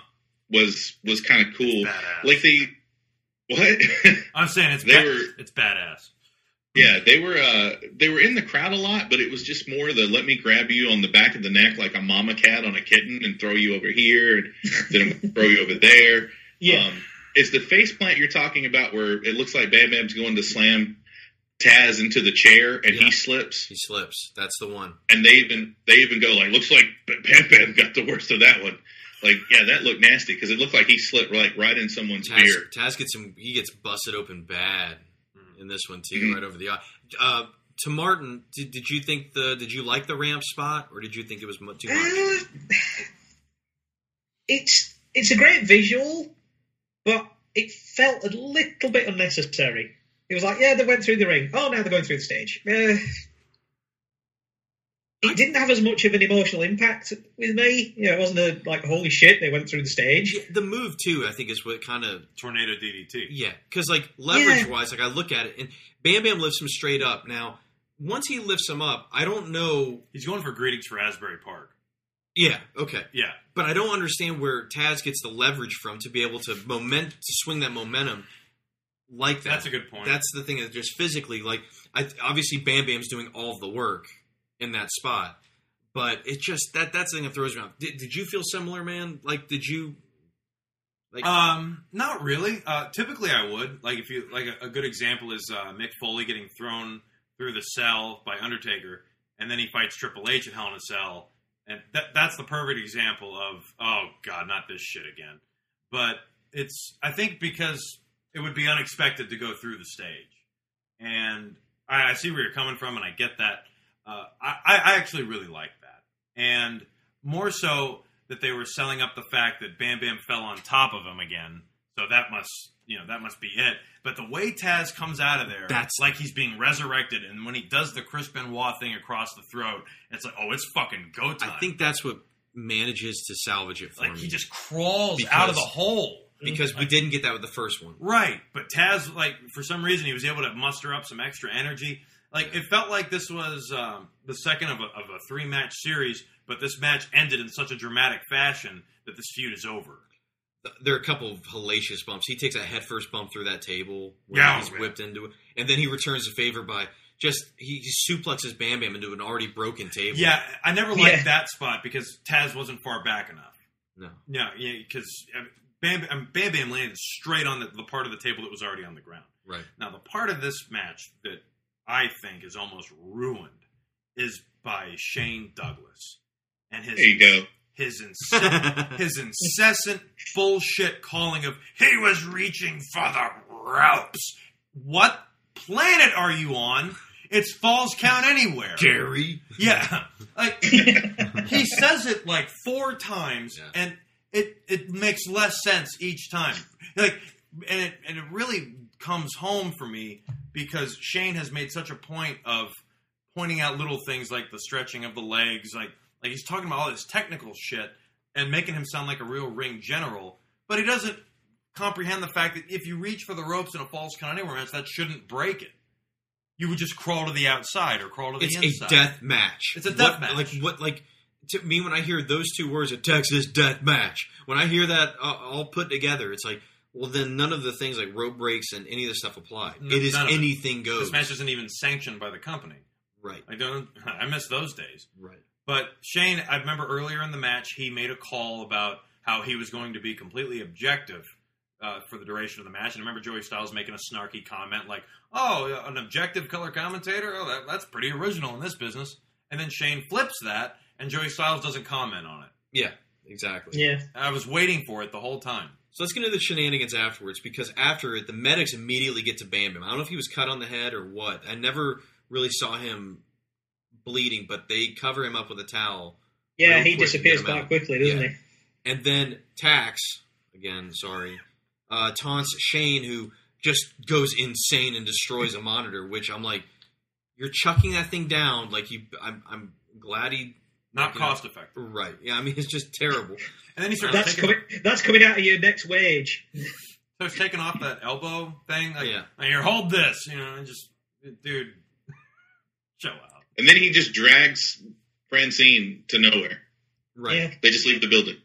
was was kind of cool. Like the what? I'm saying it's They ba- were- it's badass. Yeah, they were uh, they were in the crowd a lot, but it was just more the let me grab you on the back of the neck like a mama cat on a kitten and throw you over here and then I'm throw you over there. Yeah. Um, is the face plant you're talking about where it looks like Bam Bam's going to slam Taz into the chair and Yeah. he slips? he slips. That's the one. And they even they even go like looks like Bam Bam got the worst of that one. Like yeah, that looked nasty because it looked like he slipped right right in someone's Taz, beer. Taz gets him. He gets busted open bad in this one too, right over the eye. Uh, to Martin, did, did you think the did you like the ramp spot or did you think it was too much? Uh, it's it's a great visual, but it felt a little bit unnecessary. It was like, yeah, they went through the ring. Oh, now they're going through the stage. Uh, it didn't have as much of an emotional impact with me. You know, it wasn't a, like, holy shit, they went through the stage. The move too, I think, is what kind of Tornado DDT. Yeah, because like leverage Yeah. wise, like I look at it, and Bam Bam lifts him straight up. Now, once he lifts him up, I don't know. He's going for greetings for Asbury Park. Yeah, okay, Yeah. but I don't understand where Taz gets the leverage from to be able to moment to swing that momentum like that. That's a good point. That's the thing is just physically, like I, obviously Bam Bam's doing all of the work in that spot, but it just that that's the thing that throws me off. Did, did you feel similar, man? Like, did you? Like, Um, not really. Uh, typically, I would like if you like a, a good example is uh, Mick Foley getting thrown through the cell by Undertaker, and then he fights Triple H at Hell in a Cell, and that that's the perfect example of oh god, not this shit again. But it's I think because it would be unexpected to go through the stage, and I, I see where you're coming from, and I get that. Uh, I, I actually really like that, and more so that they were selling up the fact that Bam Bam fell on top of him again. So that must, you know, that must be it. But the way Taz comes out of there, That's- like he's being resurrected, and when he does the Chris Benoit thing across the throat, it's like, oh, it's fucking go time. I think that's what manages to salvage it for like me. he just crawls Because- out of the hole. because we didn't get that with the first one. Right, but Taz, like for some reason, he was able to muster up some extra energy. Like it felt like this was um, the second of a, of a three match series, but this match ended in such a dramatic fashion that this feud is over. There are a couple of hellacious bumps. He takes a headfirst bump through that table when Yeah, he's yeah. whipped into it, and then he returns the favor by just he suplexes Bam Bam into an already broken table. Yeah, I never liked Yeah. that spot because Taz wasn't far back enough. no, No, yeah, because Bam, um, Bam Bam landed straight on the, the part of the table that was already on the ground. right. Now, the part of this match that I think is almost ruined is by Shane Douglas and his There you go. his ince- his incessant bullshit calling of he was reaching for the ropes. What planet are you on? It's Falls Count Anywhere. Gary. Yeah, like he says it like four times, Yeah. and it it makes less sense each time. Like, and it and it really comes home for me because Shane has made such a point of pointing out little things like the stretching of the legs, like like he's talking about all this technical shit and making him sound like a real ring general, but he doesn't comprehend the fact that if you reach for the ropes in a false count anywhere match, that shouldn't break it. You would just crawl to the outside or crawl to the It's inside. It's a death match. It's a death What- match. Like what? Like to me, when I hear those two words, a Texas death match. When I hear that uh, all put together, it's like, well, then none of the things like rope breaks and any of the stuff apply. No, it is none of it. anything goes. This match isn't even sanctioned by the company. right. I don't. I miss those days. Right. But Shane, I remember earlier in the match, he made a call about how he was going to be completely objective uh, for the duration of the match. And I remember Joey Styles making a snarky comment like, "Oh, an objective color commentator? Oh, that, that's pretty original in this business." And then Shane flips that, and Joey Styles doesn't comment on it. Yeah. Exactly. Yeah. I was waiting for it the whole time. So let's get into the shenanigans afterwards because after it, the medics immediately get to Bam Bam. I don't know if he was cut on the head or what. I never really saw him bleeding, but they cover him up with a towel. Yeah, he disappears quite quickly, doesn't Yeah. he? And then Tax, again, sorry, uh, taunts Shane, who just goes insane and destroys a monitor. Which I'm like, you're chucking that thing down. Like you, I'm, I'm glad he Not you know, cost effective. Right? Yeah, I mean it's just terrible. And then he starts That's taking, coming. That's coming out of your next wage. So starts taking off that elbow thing. Like, Yeah. "Like, here, hold this. You know, and just dude, chill out. And then he just drags Francine to nowhere. Right. Yeah. They just leave the building.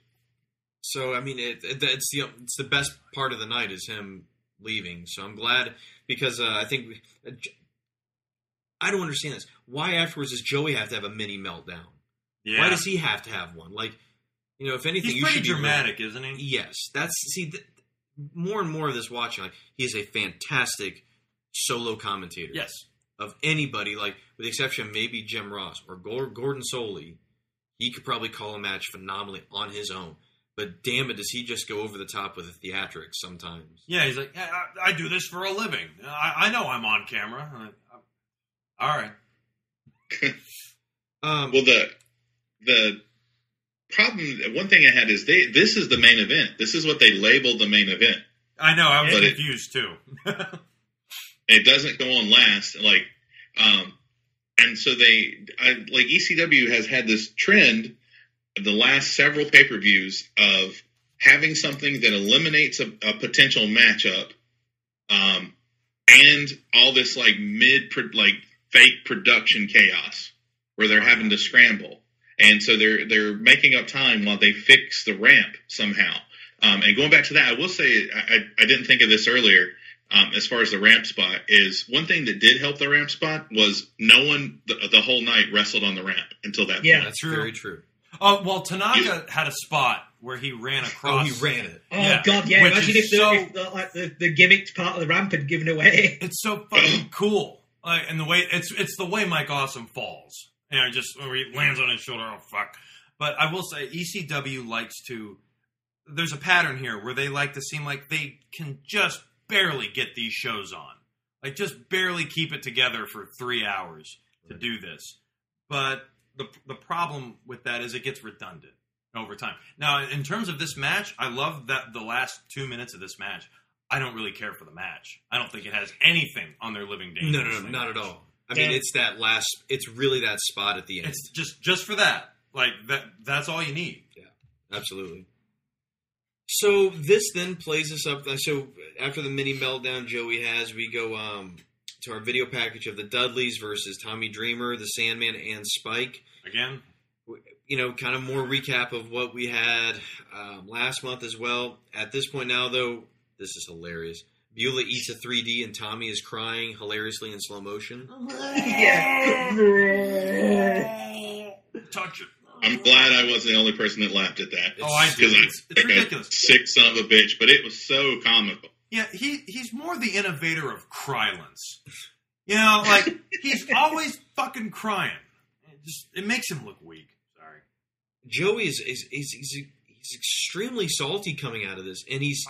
So I mean, it, it, it's the it's the best part of the night is him leaving. So I'm glad because uh, I think uh, J- I don't understand this. Why afterwards does Joey have to have a mini meltdown? Yeah. Why does he have to have one? Like, you know, if anything, He's you pretty should be dramatic, isn't he? Yes, that's see. Th- more and more of this watching, like he is a fantastic solo commentator. Yes. of anybody, like with the exception of maybe Jim Ross or Gordon Solie, he could probably call a match phenomenally on his own. But damn it, does he just go over the top with the theatrics sometimes? Yeah, he's like, I, I do this for a living. I, I know I'm on camera. I'm like, All right. Um, well, the the problem, one thing I had is they. This is the main event. This is what they labeled the main event. I know. I was But it- confused too. it doesn't go on last like um and so they I, like ecw has had this trend the last several pay-per-views of having something that eliminates a, a potential matchup um and all this like mid like fake production chaos where they're having to scramble and so they're they're making up time while they fix the ramp somehow um, and going back to that i will say I, I, I didn't think of this earlier um, as far as the ramp spot is one thing that did help the ramp spot was no one the, the whole night wrestled on the ramp until that Yeah. point. that's True. very true. Oh well, Tanaka had a spot where he ran Oh, across. he ran it. Oh Yeah, God, yeah! which Imagine if, the, so- if the, like the, the gimmicked part of the ramp had given away. It's so fucking cool, like, and the way it's it's the way Mike Awesome falls. You know, just where he lands on his shoulder. Oh fuck! But I will say, ECW likes to. There's a pattern here where they like to seem like they can just barely get these shows on, like just barely keep it together for three hours to do this. But the the problem with that is it gets redundant over time. Now, in terms of this match, I love that the last two minutes of this match. I don't really care for the match. I don't think it has anything on their living No, dangerous. no, no, thing. not at all. I mean, Yeah. it's that last. It's really that spot at the end. It's just just for that. Like that. That's all you need. Yeah, absolutely. So this then plays us up. So after the mini meltdown Joey has, we go um, to our video package of the Dudleys versus Tommy Dreamer, the Sandman, and Spike. Again, You know, kind of more recap of what we had um, last month as well. At this point now, though, this is hilarious. Beulah eats a 3D and Tommy is crying hilariously in slow motion. touch it. I'm glad I wasn't the only person that laughed at that. Oh, I do. Because It's- it's I'm like ridiculous. a sick son of a bitch, but it was so comical. Yeah, he he's more the innovator of crylence. You know, like he's always fucking crying. It just it makes him look weak. Sorry. Joey is, is, is he's, he's extremely salty coming out of this, and he's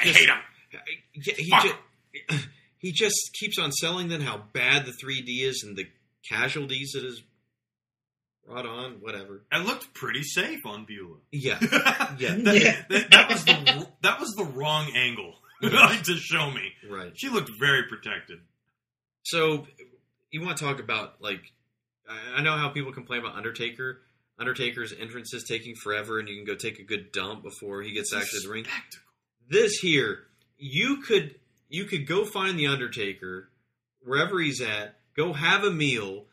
I hate him. Yeah, he Fuck. just, he just keeps on selling them how bad the 3D is and the casualties it has brought on. Whatever. It looked pretty safe on Beulah. Yeah, yeah, that, Yeah. that- that was the that was the wrong angle to show me. right. She looked very protected. So you want to talk about like I I know how people complain about Undertaker. Undertaker's entrance is taking forever, and you can go take a good dump before he gets actually to the ring. This here you could you could go find the undertaker wherever he's at go have a meal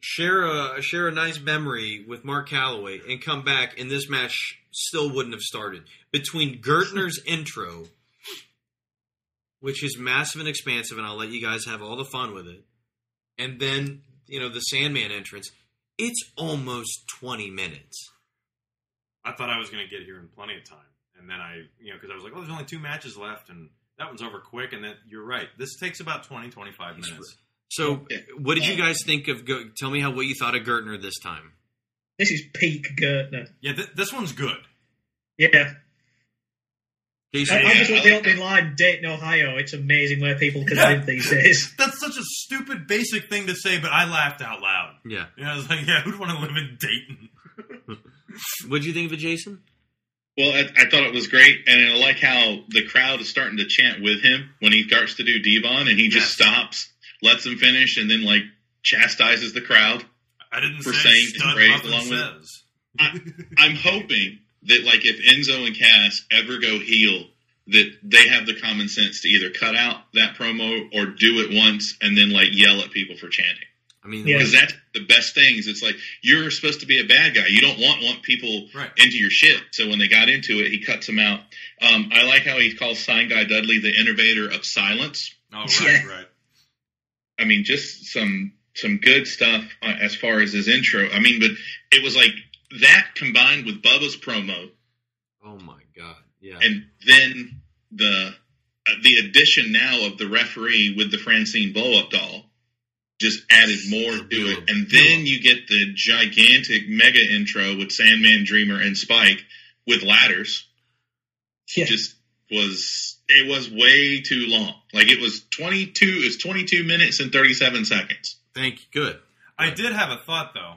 share a share a nice memory with mark Calaway, and come back and this match still wouldn't have started. Between gertner's intro which is massive and expansive and i'll let you guys have all the fun with it and then you know the sandman entrance it's almost 20 minutes. I thought I was going to get here in plenty of time, and then I, you know, because I was like, oh, there's only two matches left, and that one's over quick. And then you're right. This takes about 20, 25 minutes. so what did you guys think of go, tell me how what you thought of gertner this time This is peak Gertner. Yeah, th- this one's good. Yeah. Jason, I, I just I love the like opening line, Dayton, Ohio. It's amazing where people can live these days. That's such a stupid, basic thing to say, but I laughed out loud. yeah You know, I was like, yeah, who'd want to live in Dayton? What'd you think of it, Jason? Well, I, I thought it was great, and I like how the crowd is starting to chant with him when he starts to do Devon, and he just stops, lets him finish, and then like chastises the crowd I didn't for say saying his praise along with. I, I'm hoping that like if Enzo and Cass ever go heel, that they have the common sense to either cut out that promo or do it once and then like yell at people for chanting. I mean, Yeah. Because that's the best things. It's like you're supposed to be a bad guy. You don't want want people Right. into your shit. So when they got into it, he cuts them out. Um, I like how he calls Sign Guy Dudley the innovator of silence. Oh, right, Yeah. right. I mean, just some some good stuff uh, as far as his intro. I mean, but it was like that combined with Bubba's promo, oh my god, yeah. and then the uh, the addition now of the referee with the Francine blow up doll just added more to it. And then you get the gigantic mega intro with Sandman, Dreamer, and Spike with ladders. Yeah. Just was it was way too long. Like it was twenty two. It's twenty two minutes and thirty seven seconds. Thank you. Good. I did have a thought though.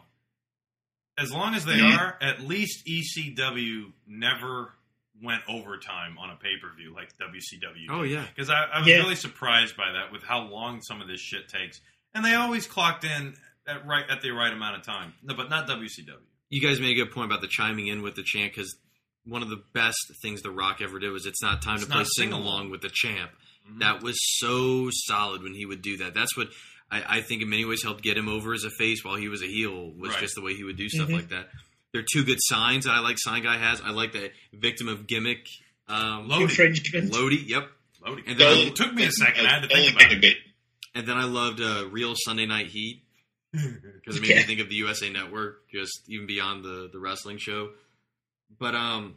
As long as they Mhm. are, at least ECW never went overtime on a pay per view like WCW. Oh yeah. because I, I was Yeah. really surprised by that with how long some of this shit takes, and they always clocked in at right at the right amount of time. No, but not WCW. You guys made a good point about the chiming in with the chant because one of the best things The Rock ever did was it's not time It's to play not sing sing-along. with the champ. Mhm. That was so solid when he would do that. That's what I, I think in many ways helped get him over as a face while he was a heel was Right. just the way he would do stuff Mhm. like that. There are two good signs that I like. Sign guy has. I like the victim of gimmick. Um, Lodi. Infringement. Lodi. Yep. Lodi. And then it took me a second. I had to think about it. Bit. And then I loved uh, Real Sunday Night Heat because it made Yeah. me think of the USA Network, just even beyond the the wrestling show. But um,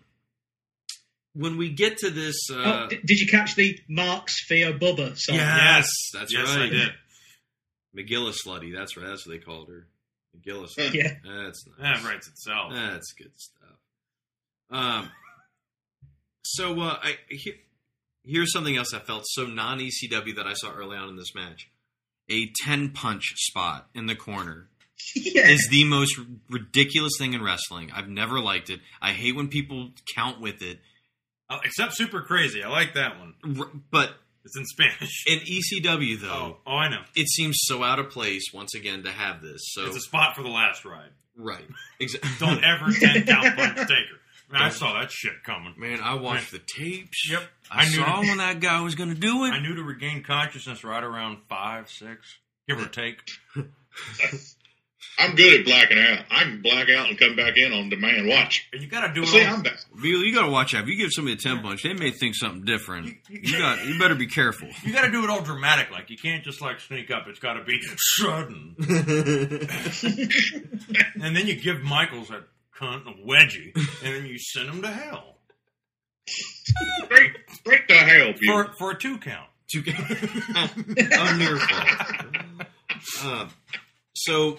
when we get to this, uh, oh, d- did you catch the Mark's Fear Bubba song? yes, that's yes, right. I did. McGillis Slutty, that's right. That's what they called her. McGillis. Huh. Yeah. That's nice. That writes itself. That's good stuff. Um, so uh, I here, here's something else I felt so non ECW that I saw early on in this match. A ten punch spot in the corner yeah. is the most ridiculous thing in wrestling. I've never liked it. I hate when people count with it. Oh, except super crazy. I like that one. R- But It's in Spanish. in ECW though, oh, oh, I know. it seems so out of place once again to have this. So It's a spot for the last ride. right, exactly. Don't ever ten count punch Taker. Man, I saw that shit coming. Man, I watched the tapes. Yep. I, I knew saw it. when that guy was going to do it. I knew to regain consciousness right around five, six, give or take. I'm good at blacking out. I can black out and come back in on demand. Watch. And you got to do it. See, all- I'm back. Bill, you got to watch out. If you give somebody a ten punch, they may think something different. You- You, you- got, you better be careful. You got to do it all dramatic. Like you can't just like sneak up. It's got to be sudden. and then you give Michaels that cunt a wedgie, and then you send him to hell Straight, straight to hell, for for a two count. To on your fault. Uh, so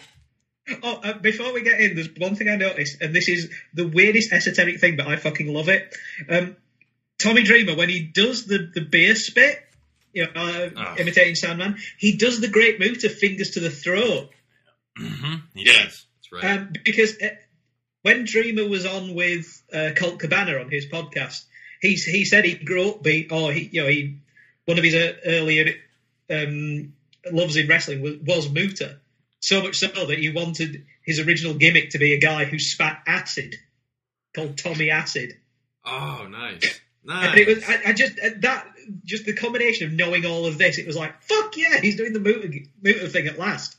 Oh, uh, before we get in, there's one thing I noticed, and this is the weirdest esoteric thing, but I fucking love it. Um, Tommy Dreamer, when he does the, the beer spit, you know, uh, Oh. imitating Sandman, he does the great move to fingers to the throat. Mm-hmm. He Yeah. does. that's right. Um, because uh, when Dreamer was on with uh, Colt Cabana on his podcast, he he said he grew up be or he you know he one of his uh, earlier um, loves in wrestling was, was Muta. So much so that he wanted his original gimmick to be a guy who spat acid, called Tommy Acid. oh, nice, nice. And it was I, I just uh, that just the combination of knowing all of this, it was like fuck yeah, he's doing the Muta, Muta thing at last.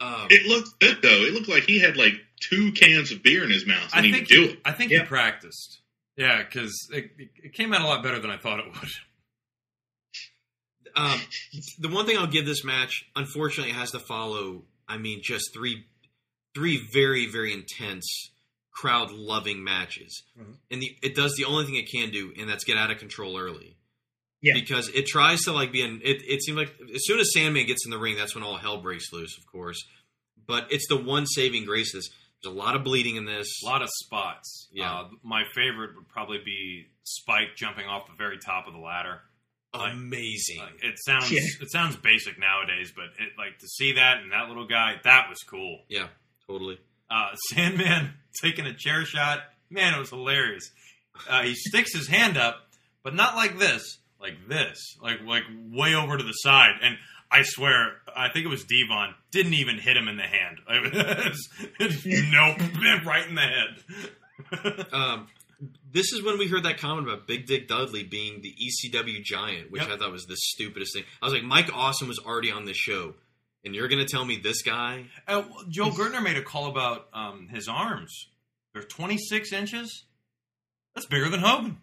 Um, It looked good though. It looked like he had like two cans of beer in his mouth I when he think would do he, it. I think Yeah. he practiced. Yeah, because it, it came out a lot better than I thought it would. Um, the one thing I'll give this match, unfortunately, it has to follow. I mean, just three, three very, very intense, crowd loving matches, and the it does the only thing it can do, and that's get out of control early. Yeah. because it tries to like be an. It, it seemed like as soon as Sandman gets in the ring, that's when all hell breaks loose, of course. But it's the one saving grace. of This there's a lot of bleeding in this. A lot of spots. Yeah. Uh, my favorite would probably be Spike jumping off the very top of the ladder. Like- Amazing. Like, it sounds Yeah. it sounds basic nowadays, but it, like to see that and that little guy, that was cool. yeah, totally. Uh, Sandman taking a chair shot, man, it was hilarious. uh, he sticks his hand up, but not like this, like this, like like way over to the side. And I swear, I think it was Devon didn't even hit him in the hand. nope, right in the head. Um, this is when we heard that comment about Big Dick Dudley being the ECW giant, which Yep. I thought was the stupidest thing. I was like, Mike Awesome was already on this show, and you're going to tell me this guy? Uh, Joe Gertner made a call about um, his arms. They're 26 inches. That's bigger than Hogan.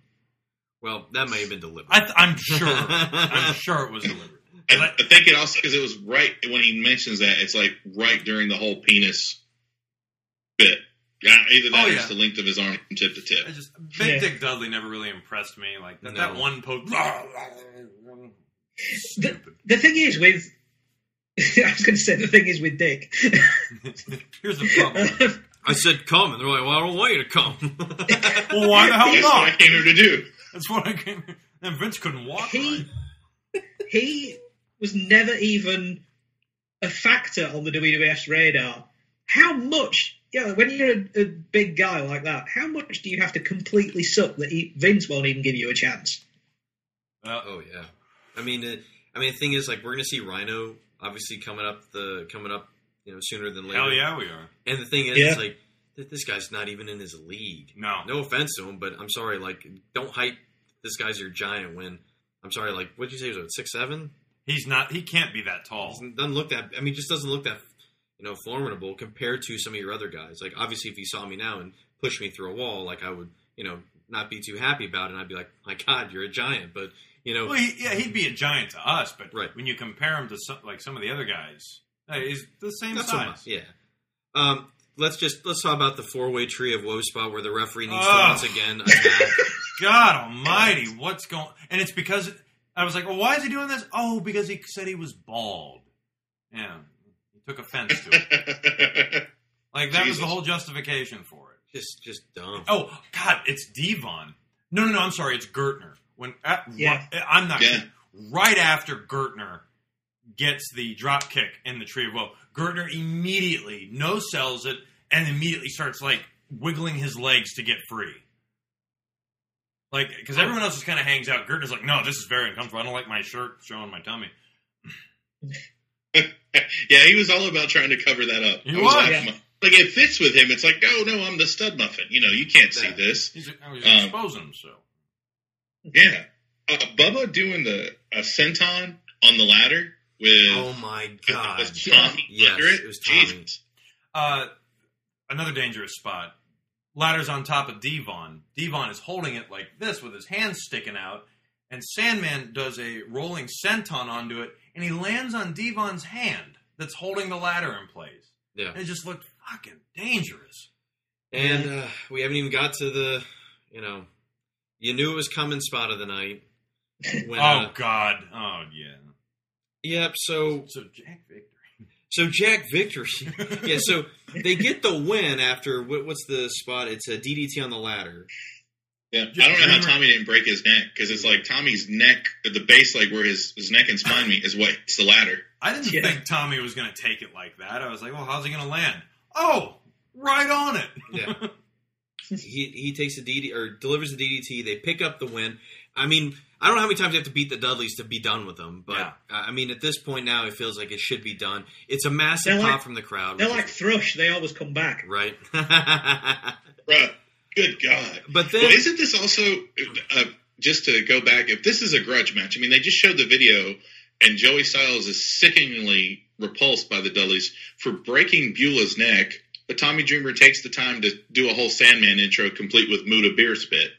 Well, that may have been deliberate. I th- I'm sure. I'm sure it was deliberate. I, I think it also because it was right when he mentions that it's like right during the whole penis bit. Yeah, either that Oh, or yeah. just the length of his arm from tip to tip. I just Big Yeah. Dick Dudley never really impressed me. Like that, that one post. The, the thing is with. I was going to say the thing is with Dick. Here's the problem. I said come, and they're like, well, I don't want you to come. well, why the hell not? That's what I came here to do. That's what I came. Here. And Vince couldn't walk. he right. he was never even a factor on the WWF's radar. How much, you know, when you're a, a big guy like that, how much do you have to completely suck that he, Vince won't even give you a chance? Uh, oh yeah. I mean, it, I mean, the thing is, like, we're going to see Rhino obviously coming up the coming up, you know, sooner than later. hell yeah, we are. And the thing is, Yeah. it's like th- this guy's not even in his league. No. No offense to him, but I'm sorry. Like, don't hype this guy's your giant when I'm sorry. Like, what'd you say? He was what, six seven? He's not. He can't be that tall. He doesn't look that. I mean, just doesn't look that you know formidable compared to some of your other guys. Like, obviously, if you saw me now and pushed me through a wall, like I would, you know, not be too happy about it. and I'd be like, my God, you're a giant. But you know, Well, he, yeah, he'd be a giant to us, but Right. when you compare him to some, like some of the other guys, he's the same so size. much. Yeah. Um, let's just let's talk about the four way tree of woe spot where the referee needs to Ugh. once again. God Almighty, what's going? And it's because I was like, well, why is he doing this? Oh, because he said he was bald. Yeah, he took offense to it. Like that was the whole justification for it. just just dumb. Oh God, it's Devon. No, no, no. I'm sorry. It's Gertner. When at, Yeah. I'm not Yeah. Right after Gertner gets the drop kick in the tree of woe, Gertner immediately no sells it and immediately starts like wiggling his legs to get free. Like, because everyone else just kind of hangs out. Gertner's like, no, this is very uncomfortable. I don't like my shirt showing my tummy. yeah, he was all about trying to cover that up. He I was. laughing. Like it fits with him. It's like, oh no, I'm the stud muffin. You know, you can't see this. He's, I was Um, exposing himself. Yeah, uh, Bubba doing the a senton on the ladder with Oh my god! with Tommy Yes, under it. it was Tommy. Jesus. Uh, another dangerous spot. Ladder's on top of Devon. Devon is holding it like this with his hands sticking out, and Sandman does a rolling senton onto it, and he lands on Devon's hand that's holding the ladder in place. Yeah, And it just looked fucking dangerous. and uh, we haven't even got to the, you know, you knew it was coming spot of the night. When, oh uh, God! Oh yeah. yep. So So Jack Victory. So Jack Victory. yeah. So they get the win after what, what's the spot? It's a DDT on the ladder. Yeah, Yeah, I don't know how Tommy didn't break his neck because it's like Tommy's neck, the base, like where his, his neck and spine meet, is what hits the ladder. I didn't Yeah. think Tommy was going to take it like that. I was like, well, how's he going to land? Oh, right on it. Yeah. he he takes a DD or delivers the DDT. They pick up the win. I mean, I don't know how many times you have to beat the Dudleys to be done with them, but Yeah. uh, I mean, at this point now, it feels like it should be done. It's a massive They're pop from the crowd, They're like is- Thrush; they always come back. right. Bruh, good God. but then, Well, isn't this also uh, just to go back? If this is a grudge match, I mean, they just showed the video, and Joey Styles is sickeningly repulsed by the Dudleys for breaking Beulah's neck. But Tommy Dreamer takes the time to do a whole Sandman intro, complete with Muta beer spit.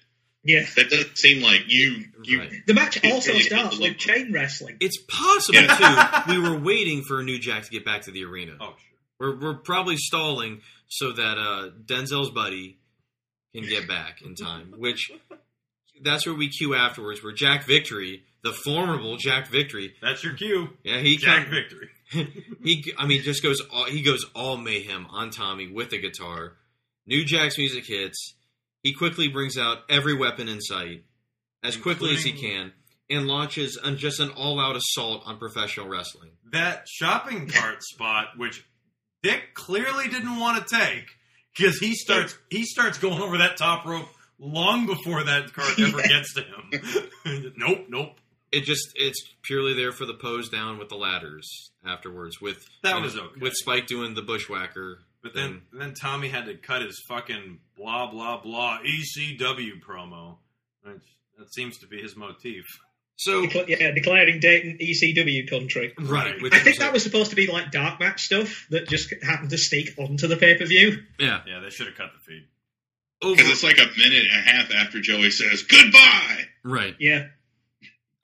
Yeah. That doesn't seem like you. you Right. The match also really starts with chain wrestling. it's possible too. We were waiting for New Jack to get back to the arena. Oh, sure. We're we're probably stalling so that uh, Denzel's buddy can get back in time. Which that's where we cue afterwards, where Jack Victory, the formidable Jack Victory, That's your cue. yeah, he Jack come- Victory. he I mean just goes all, he goes all mayhem on Tommy with the guitar. New Jack's music hits. He quickly brings out every weapon in sight as quickly as he can and launches on just an all-out assault on professional wrestling. that shopping cart spot, which Dick clearly didn't want to take, because he starts he starts going over that top rope long before that card ever gets to him. nope, nope. It just it's purely there for the pose down with the ladders afterwards. With That you know, was okay. With Spike doing the bushwhacker. But then, then Tommy had to cut his fucking blah blah blah ECW promo. Which, that seems to be his motif. So Decla- yeah, declaring Dayton ECW country. Right. which I think that like- was supposed to be like dark match stuff that just happened to sneak onto the pay per view. Yeah. Yeah, they should have cut the feed. Because it's like a minute and a half after Joey says goodbye. Right. Yeah.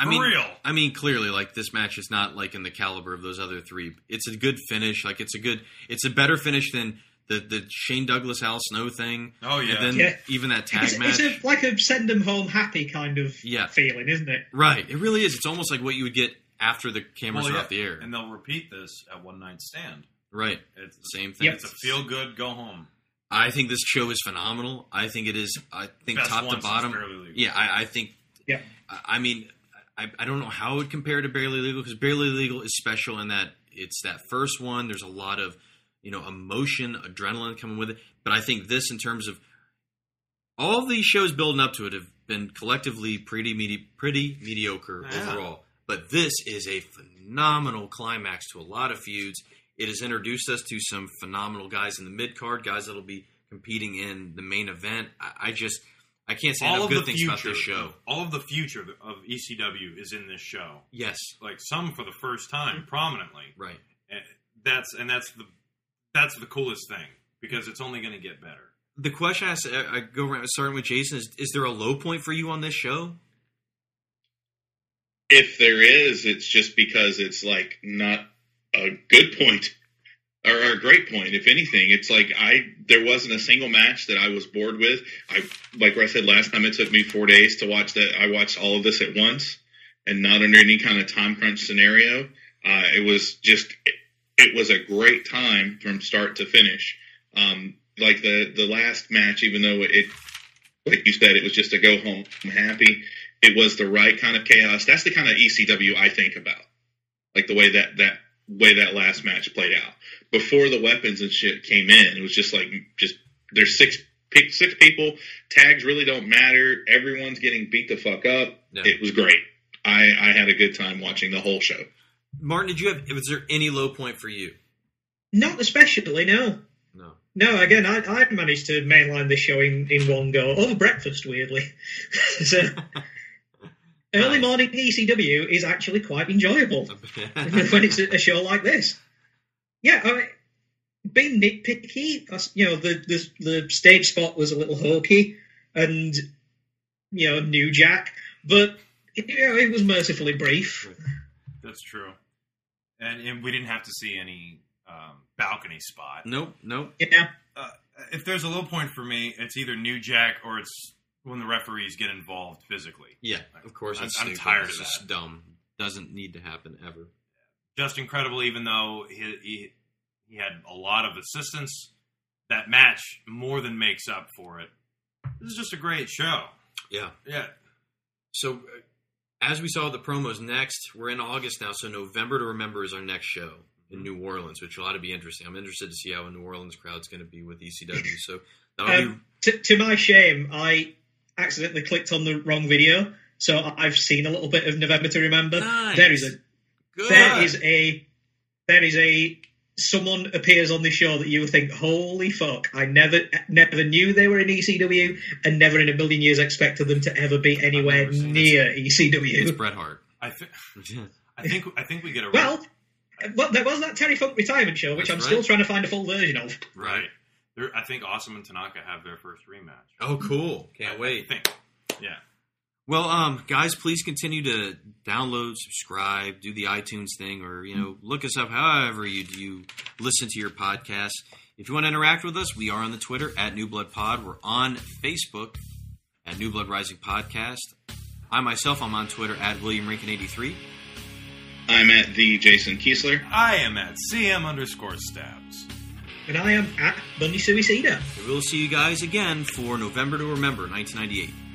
I mean, real. I mean, clearly, like this match is not like in the caliber of those other three. It's a good finish. Like it's a good, it's a better finish than the the Shane Douglas Al Snow thing. Oh, yeah. and then Yeah. even that tag It's, match. it's a, like a send them home happy kind of Yeah. feeling, isn't it? right. It really is. It's almost like what you would get after the cameras Well, are yeah, off the air. and they'll repeat this at One Night Stand. right. It's the Same thing. It's a feel good, go home. I think this show is phenomenal. I think it is. I think Best top to bottom. Yeah, I, I think. Yeah. I, I mean, I, I don't know how it would compare to Barely Legal because Barely Legal is special in that it's that first one. There's a lot of you know emotion, adrenaline coming with it. But I think this, in terms of all of these shows building up to it, have been collectively pretty medi- pretty mediocre Yeah. overall. But this is a phenomenal climax to a lot of feuds. It has introduced us to some phenomenal guys in the mid card, guys that'll be competing in the main event. I, I just I can't say all enough of good the things future, about this show. all of the future of ECW is in this show. Yes, Like some for the first time, mm-hmm. prominently. right. And that's and that's the that's the coolest thing because it's only going to get better. The question I, ask- I I go around starting with Jason is: Is there a low point for you on this show? If there is, it's just because it's like not a good point or a great point. If anything, it's like I there wasn't a single match that I was bored with. I like I said last time, it took me four days to watch that. I watched all of this at once and not under any kind of time crunch scenario. Uh, it was just it, it was a great time from start to finish. Um, like the the last match, even though it like you said, it was just a go home happy. It was the right kind of chaos. That's the kind of ECW I think about, like the way that that way that last match played out. Before the weapons and shit came in, it was just like just there's six pe- six people. Tags really don't matter. Everyone's getting beat the fuck up. Yeah. It was great. I I had a good time watching the whole show. Martin, did you have? Was there any low point for you? Not especially, no. No. No, again, I, I managed to mainline this show in, in one go over breakfast, weirdly. so, early morning ECW is actually quite enjoyable when it's a, a show like this. Yeah, I mean, being nitpicky, that's- you know, the, the the stage spot was a little hokey and you know, New Jack, but you know, it was mercifully brief. That's true. And, and we didn't have to see any um, balcony spot. Nope, nope. Yeah, Uh, if there's a low point for me, it's either New Jack or it's when the referees get involved physically. Yeah, of course. I'm- I'm tired It's of just that. dumb. Doesn't need to happen ever. Justin Credible, even though he, he he had a lot of assistance. That match more than makes up for it. This is just a great show. Yeah. Yeah. So, uh, as we saw the promos next, we're in August now. So November to remember is our next show in New Orleans, which ought to be interesting. I'm interested to see how a New Orleans crowd's going to be with ECW. So that'll be Um, to, to my shame, I accidentally clicked on the wrong video, so I've seen a little bit of November to Remember. Nice. There is a good. there is a there is a someone appears on the show that you would think, holy fuck! I never never knew they were in ECW, and never in a million years expected them to ever be anywhere near it's ECW. It's Bret Hart. I think I think I think we get a Well, well, there was that Terry Funk retirement show, which That's I'm right. still trying to find a full version of. right. There, I think Awesome and Tanaka have their first rematch. Oh, cool! Can't I wait. think. Yeah. Well, um, guys, please continue to download, subscribe, do the iTunes thing, or you know, look us up however you do, you listen to your podcast. If you want to interact with us, we are on the Twitter at New Blood Pod. We're on Facebook at New Blood Rising Podcast. I myself, I'm on Twitter at William Rankin eighty three. I'm at the Jason Kiesler. I am at CM underscore stabs. And I am at Bundy Suicida. We'll see you guys again for November to Remember, 1998.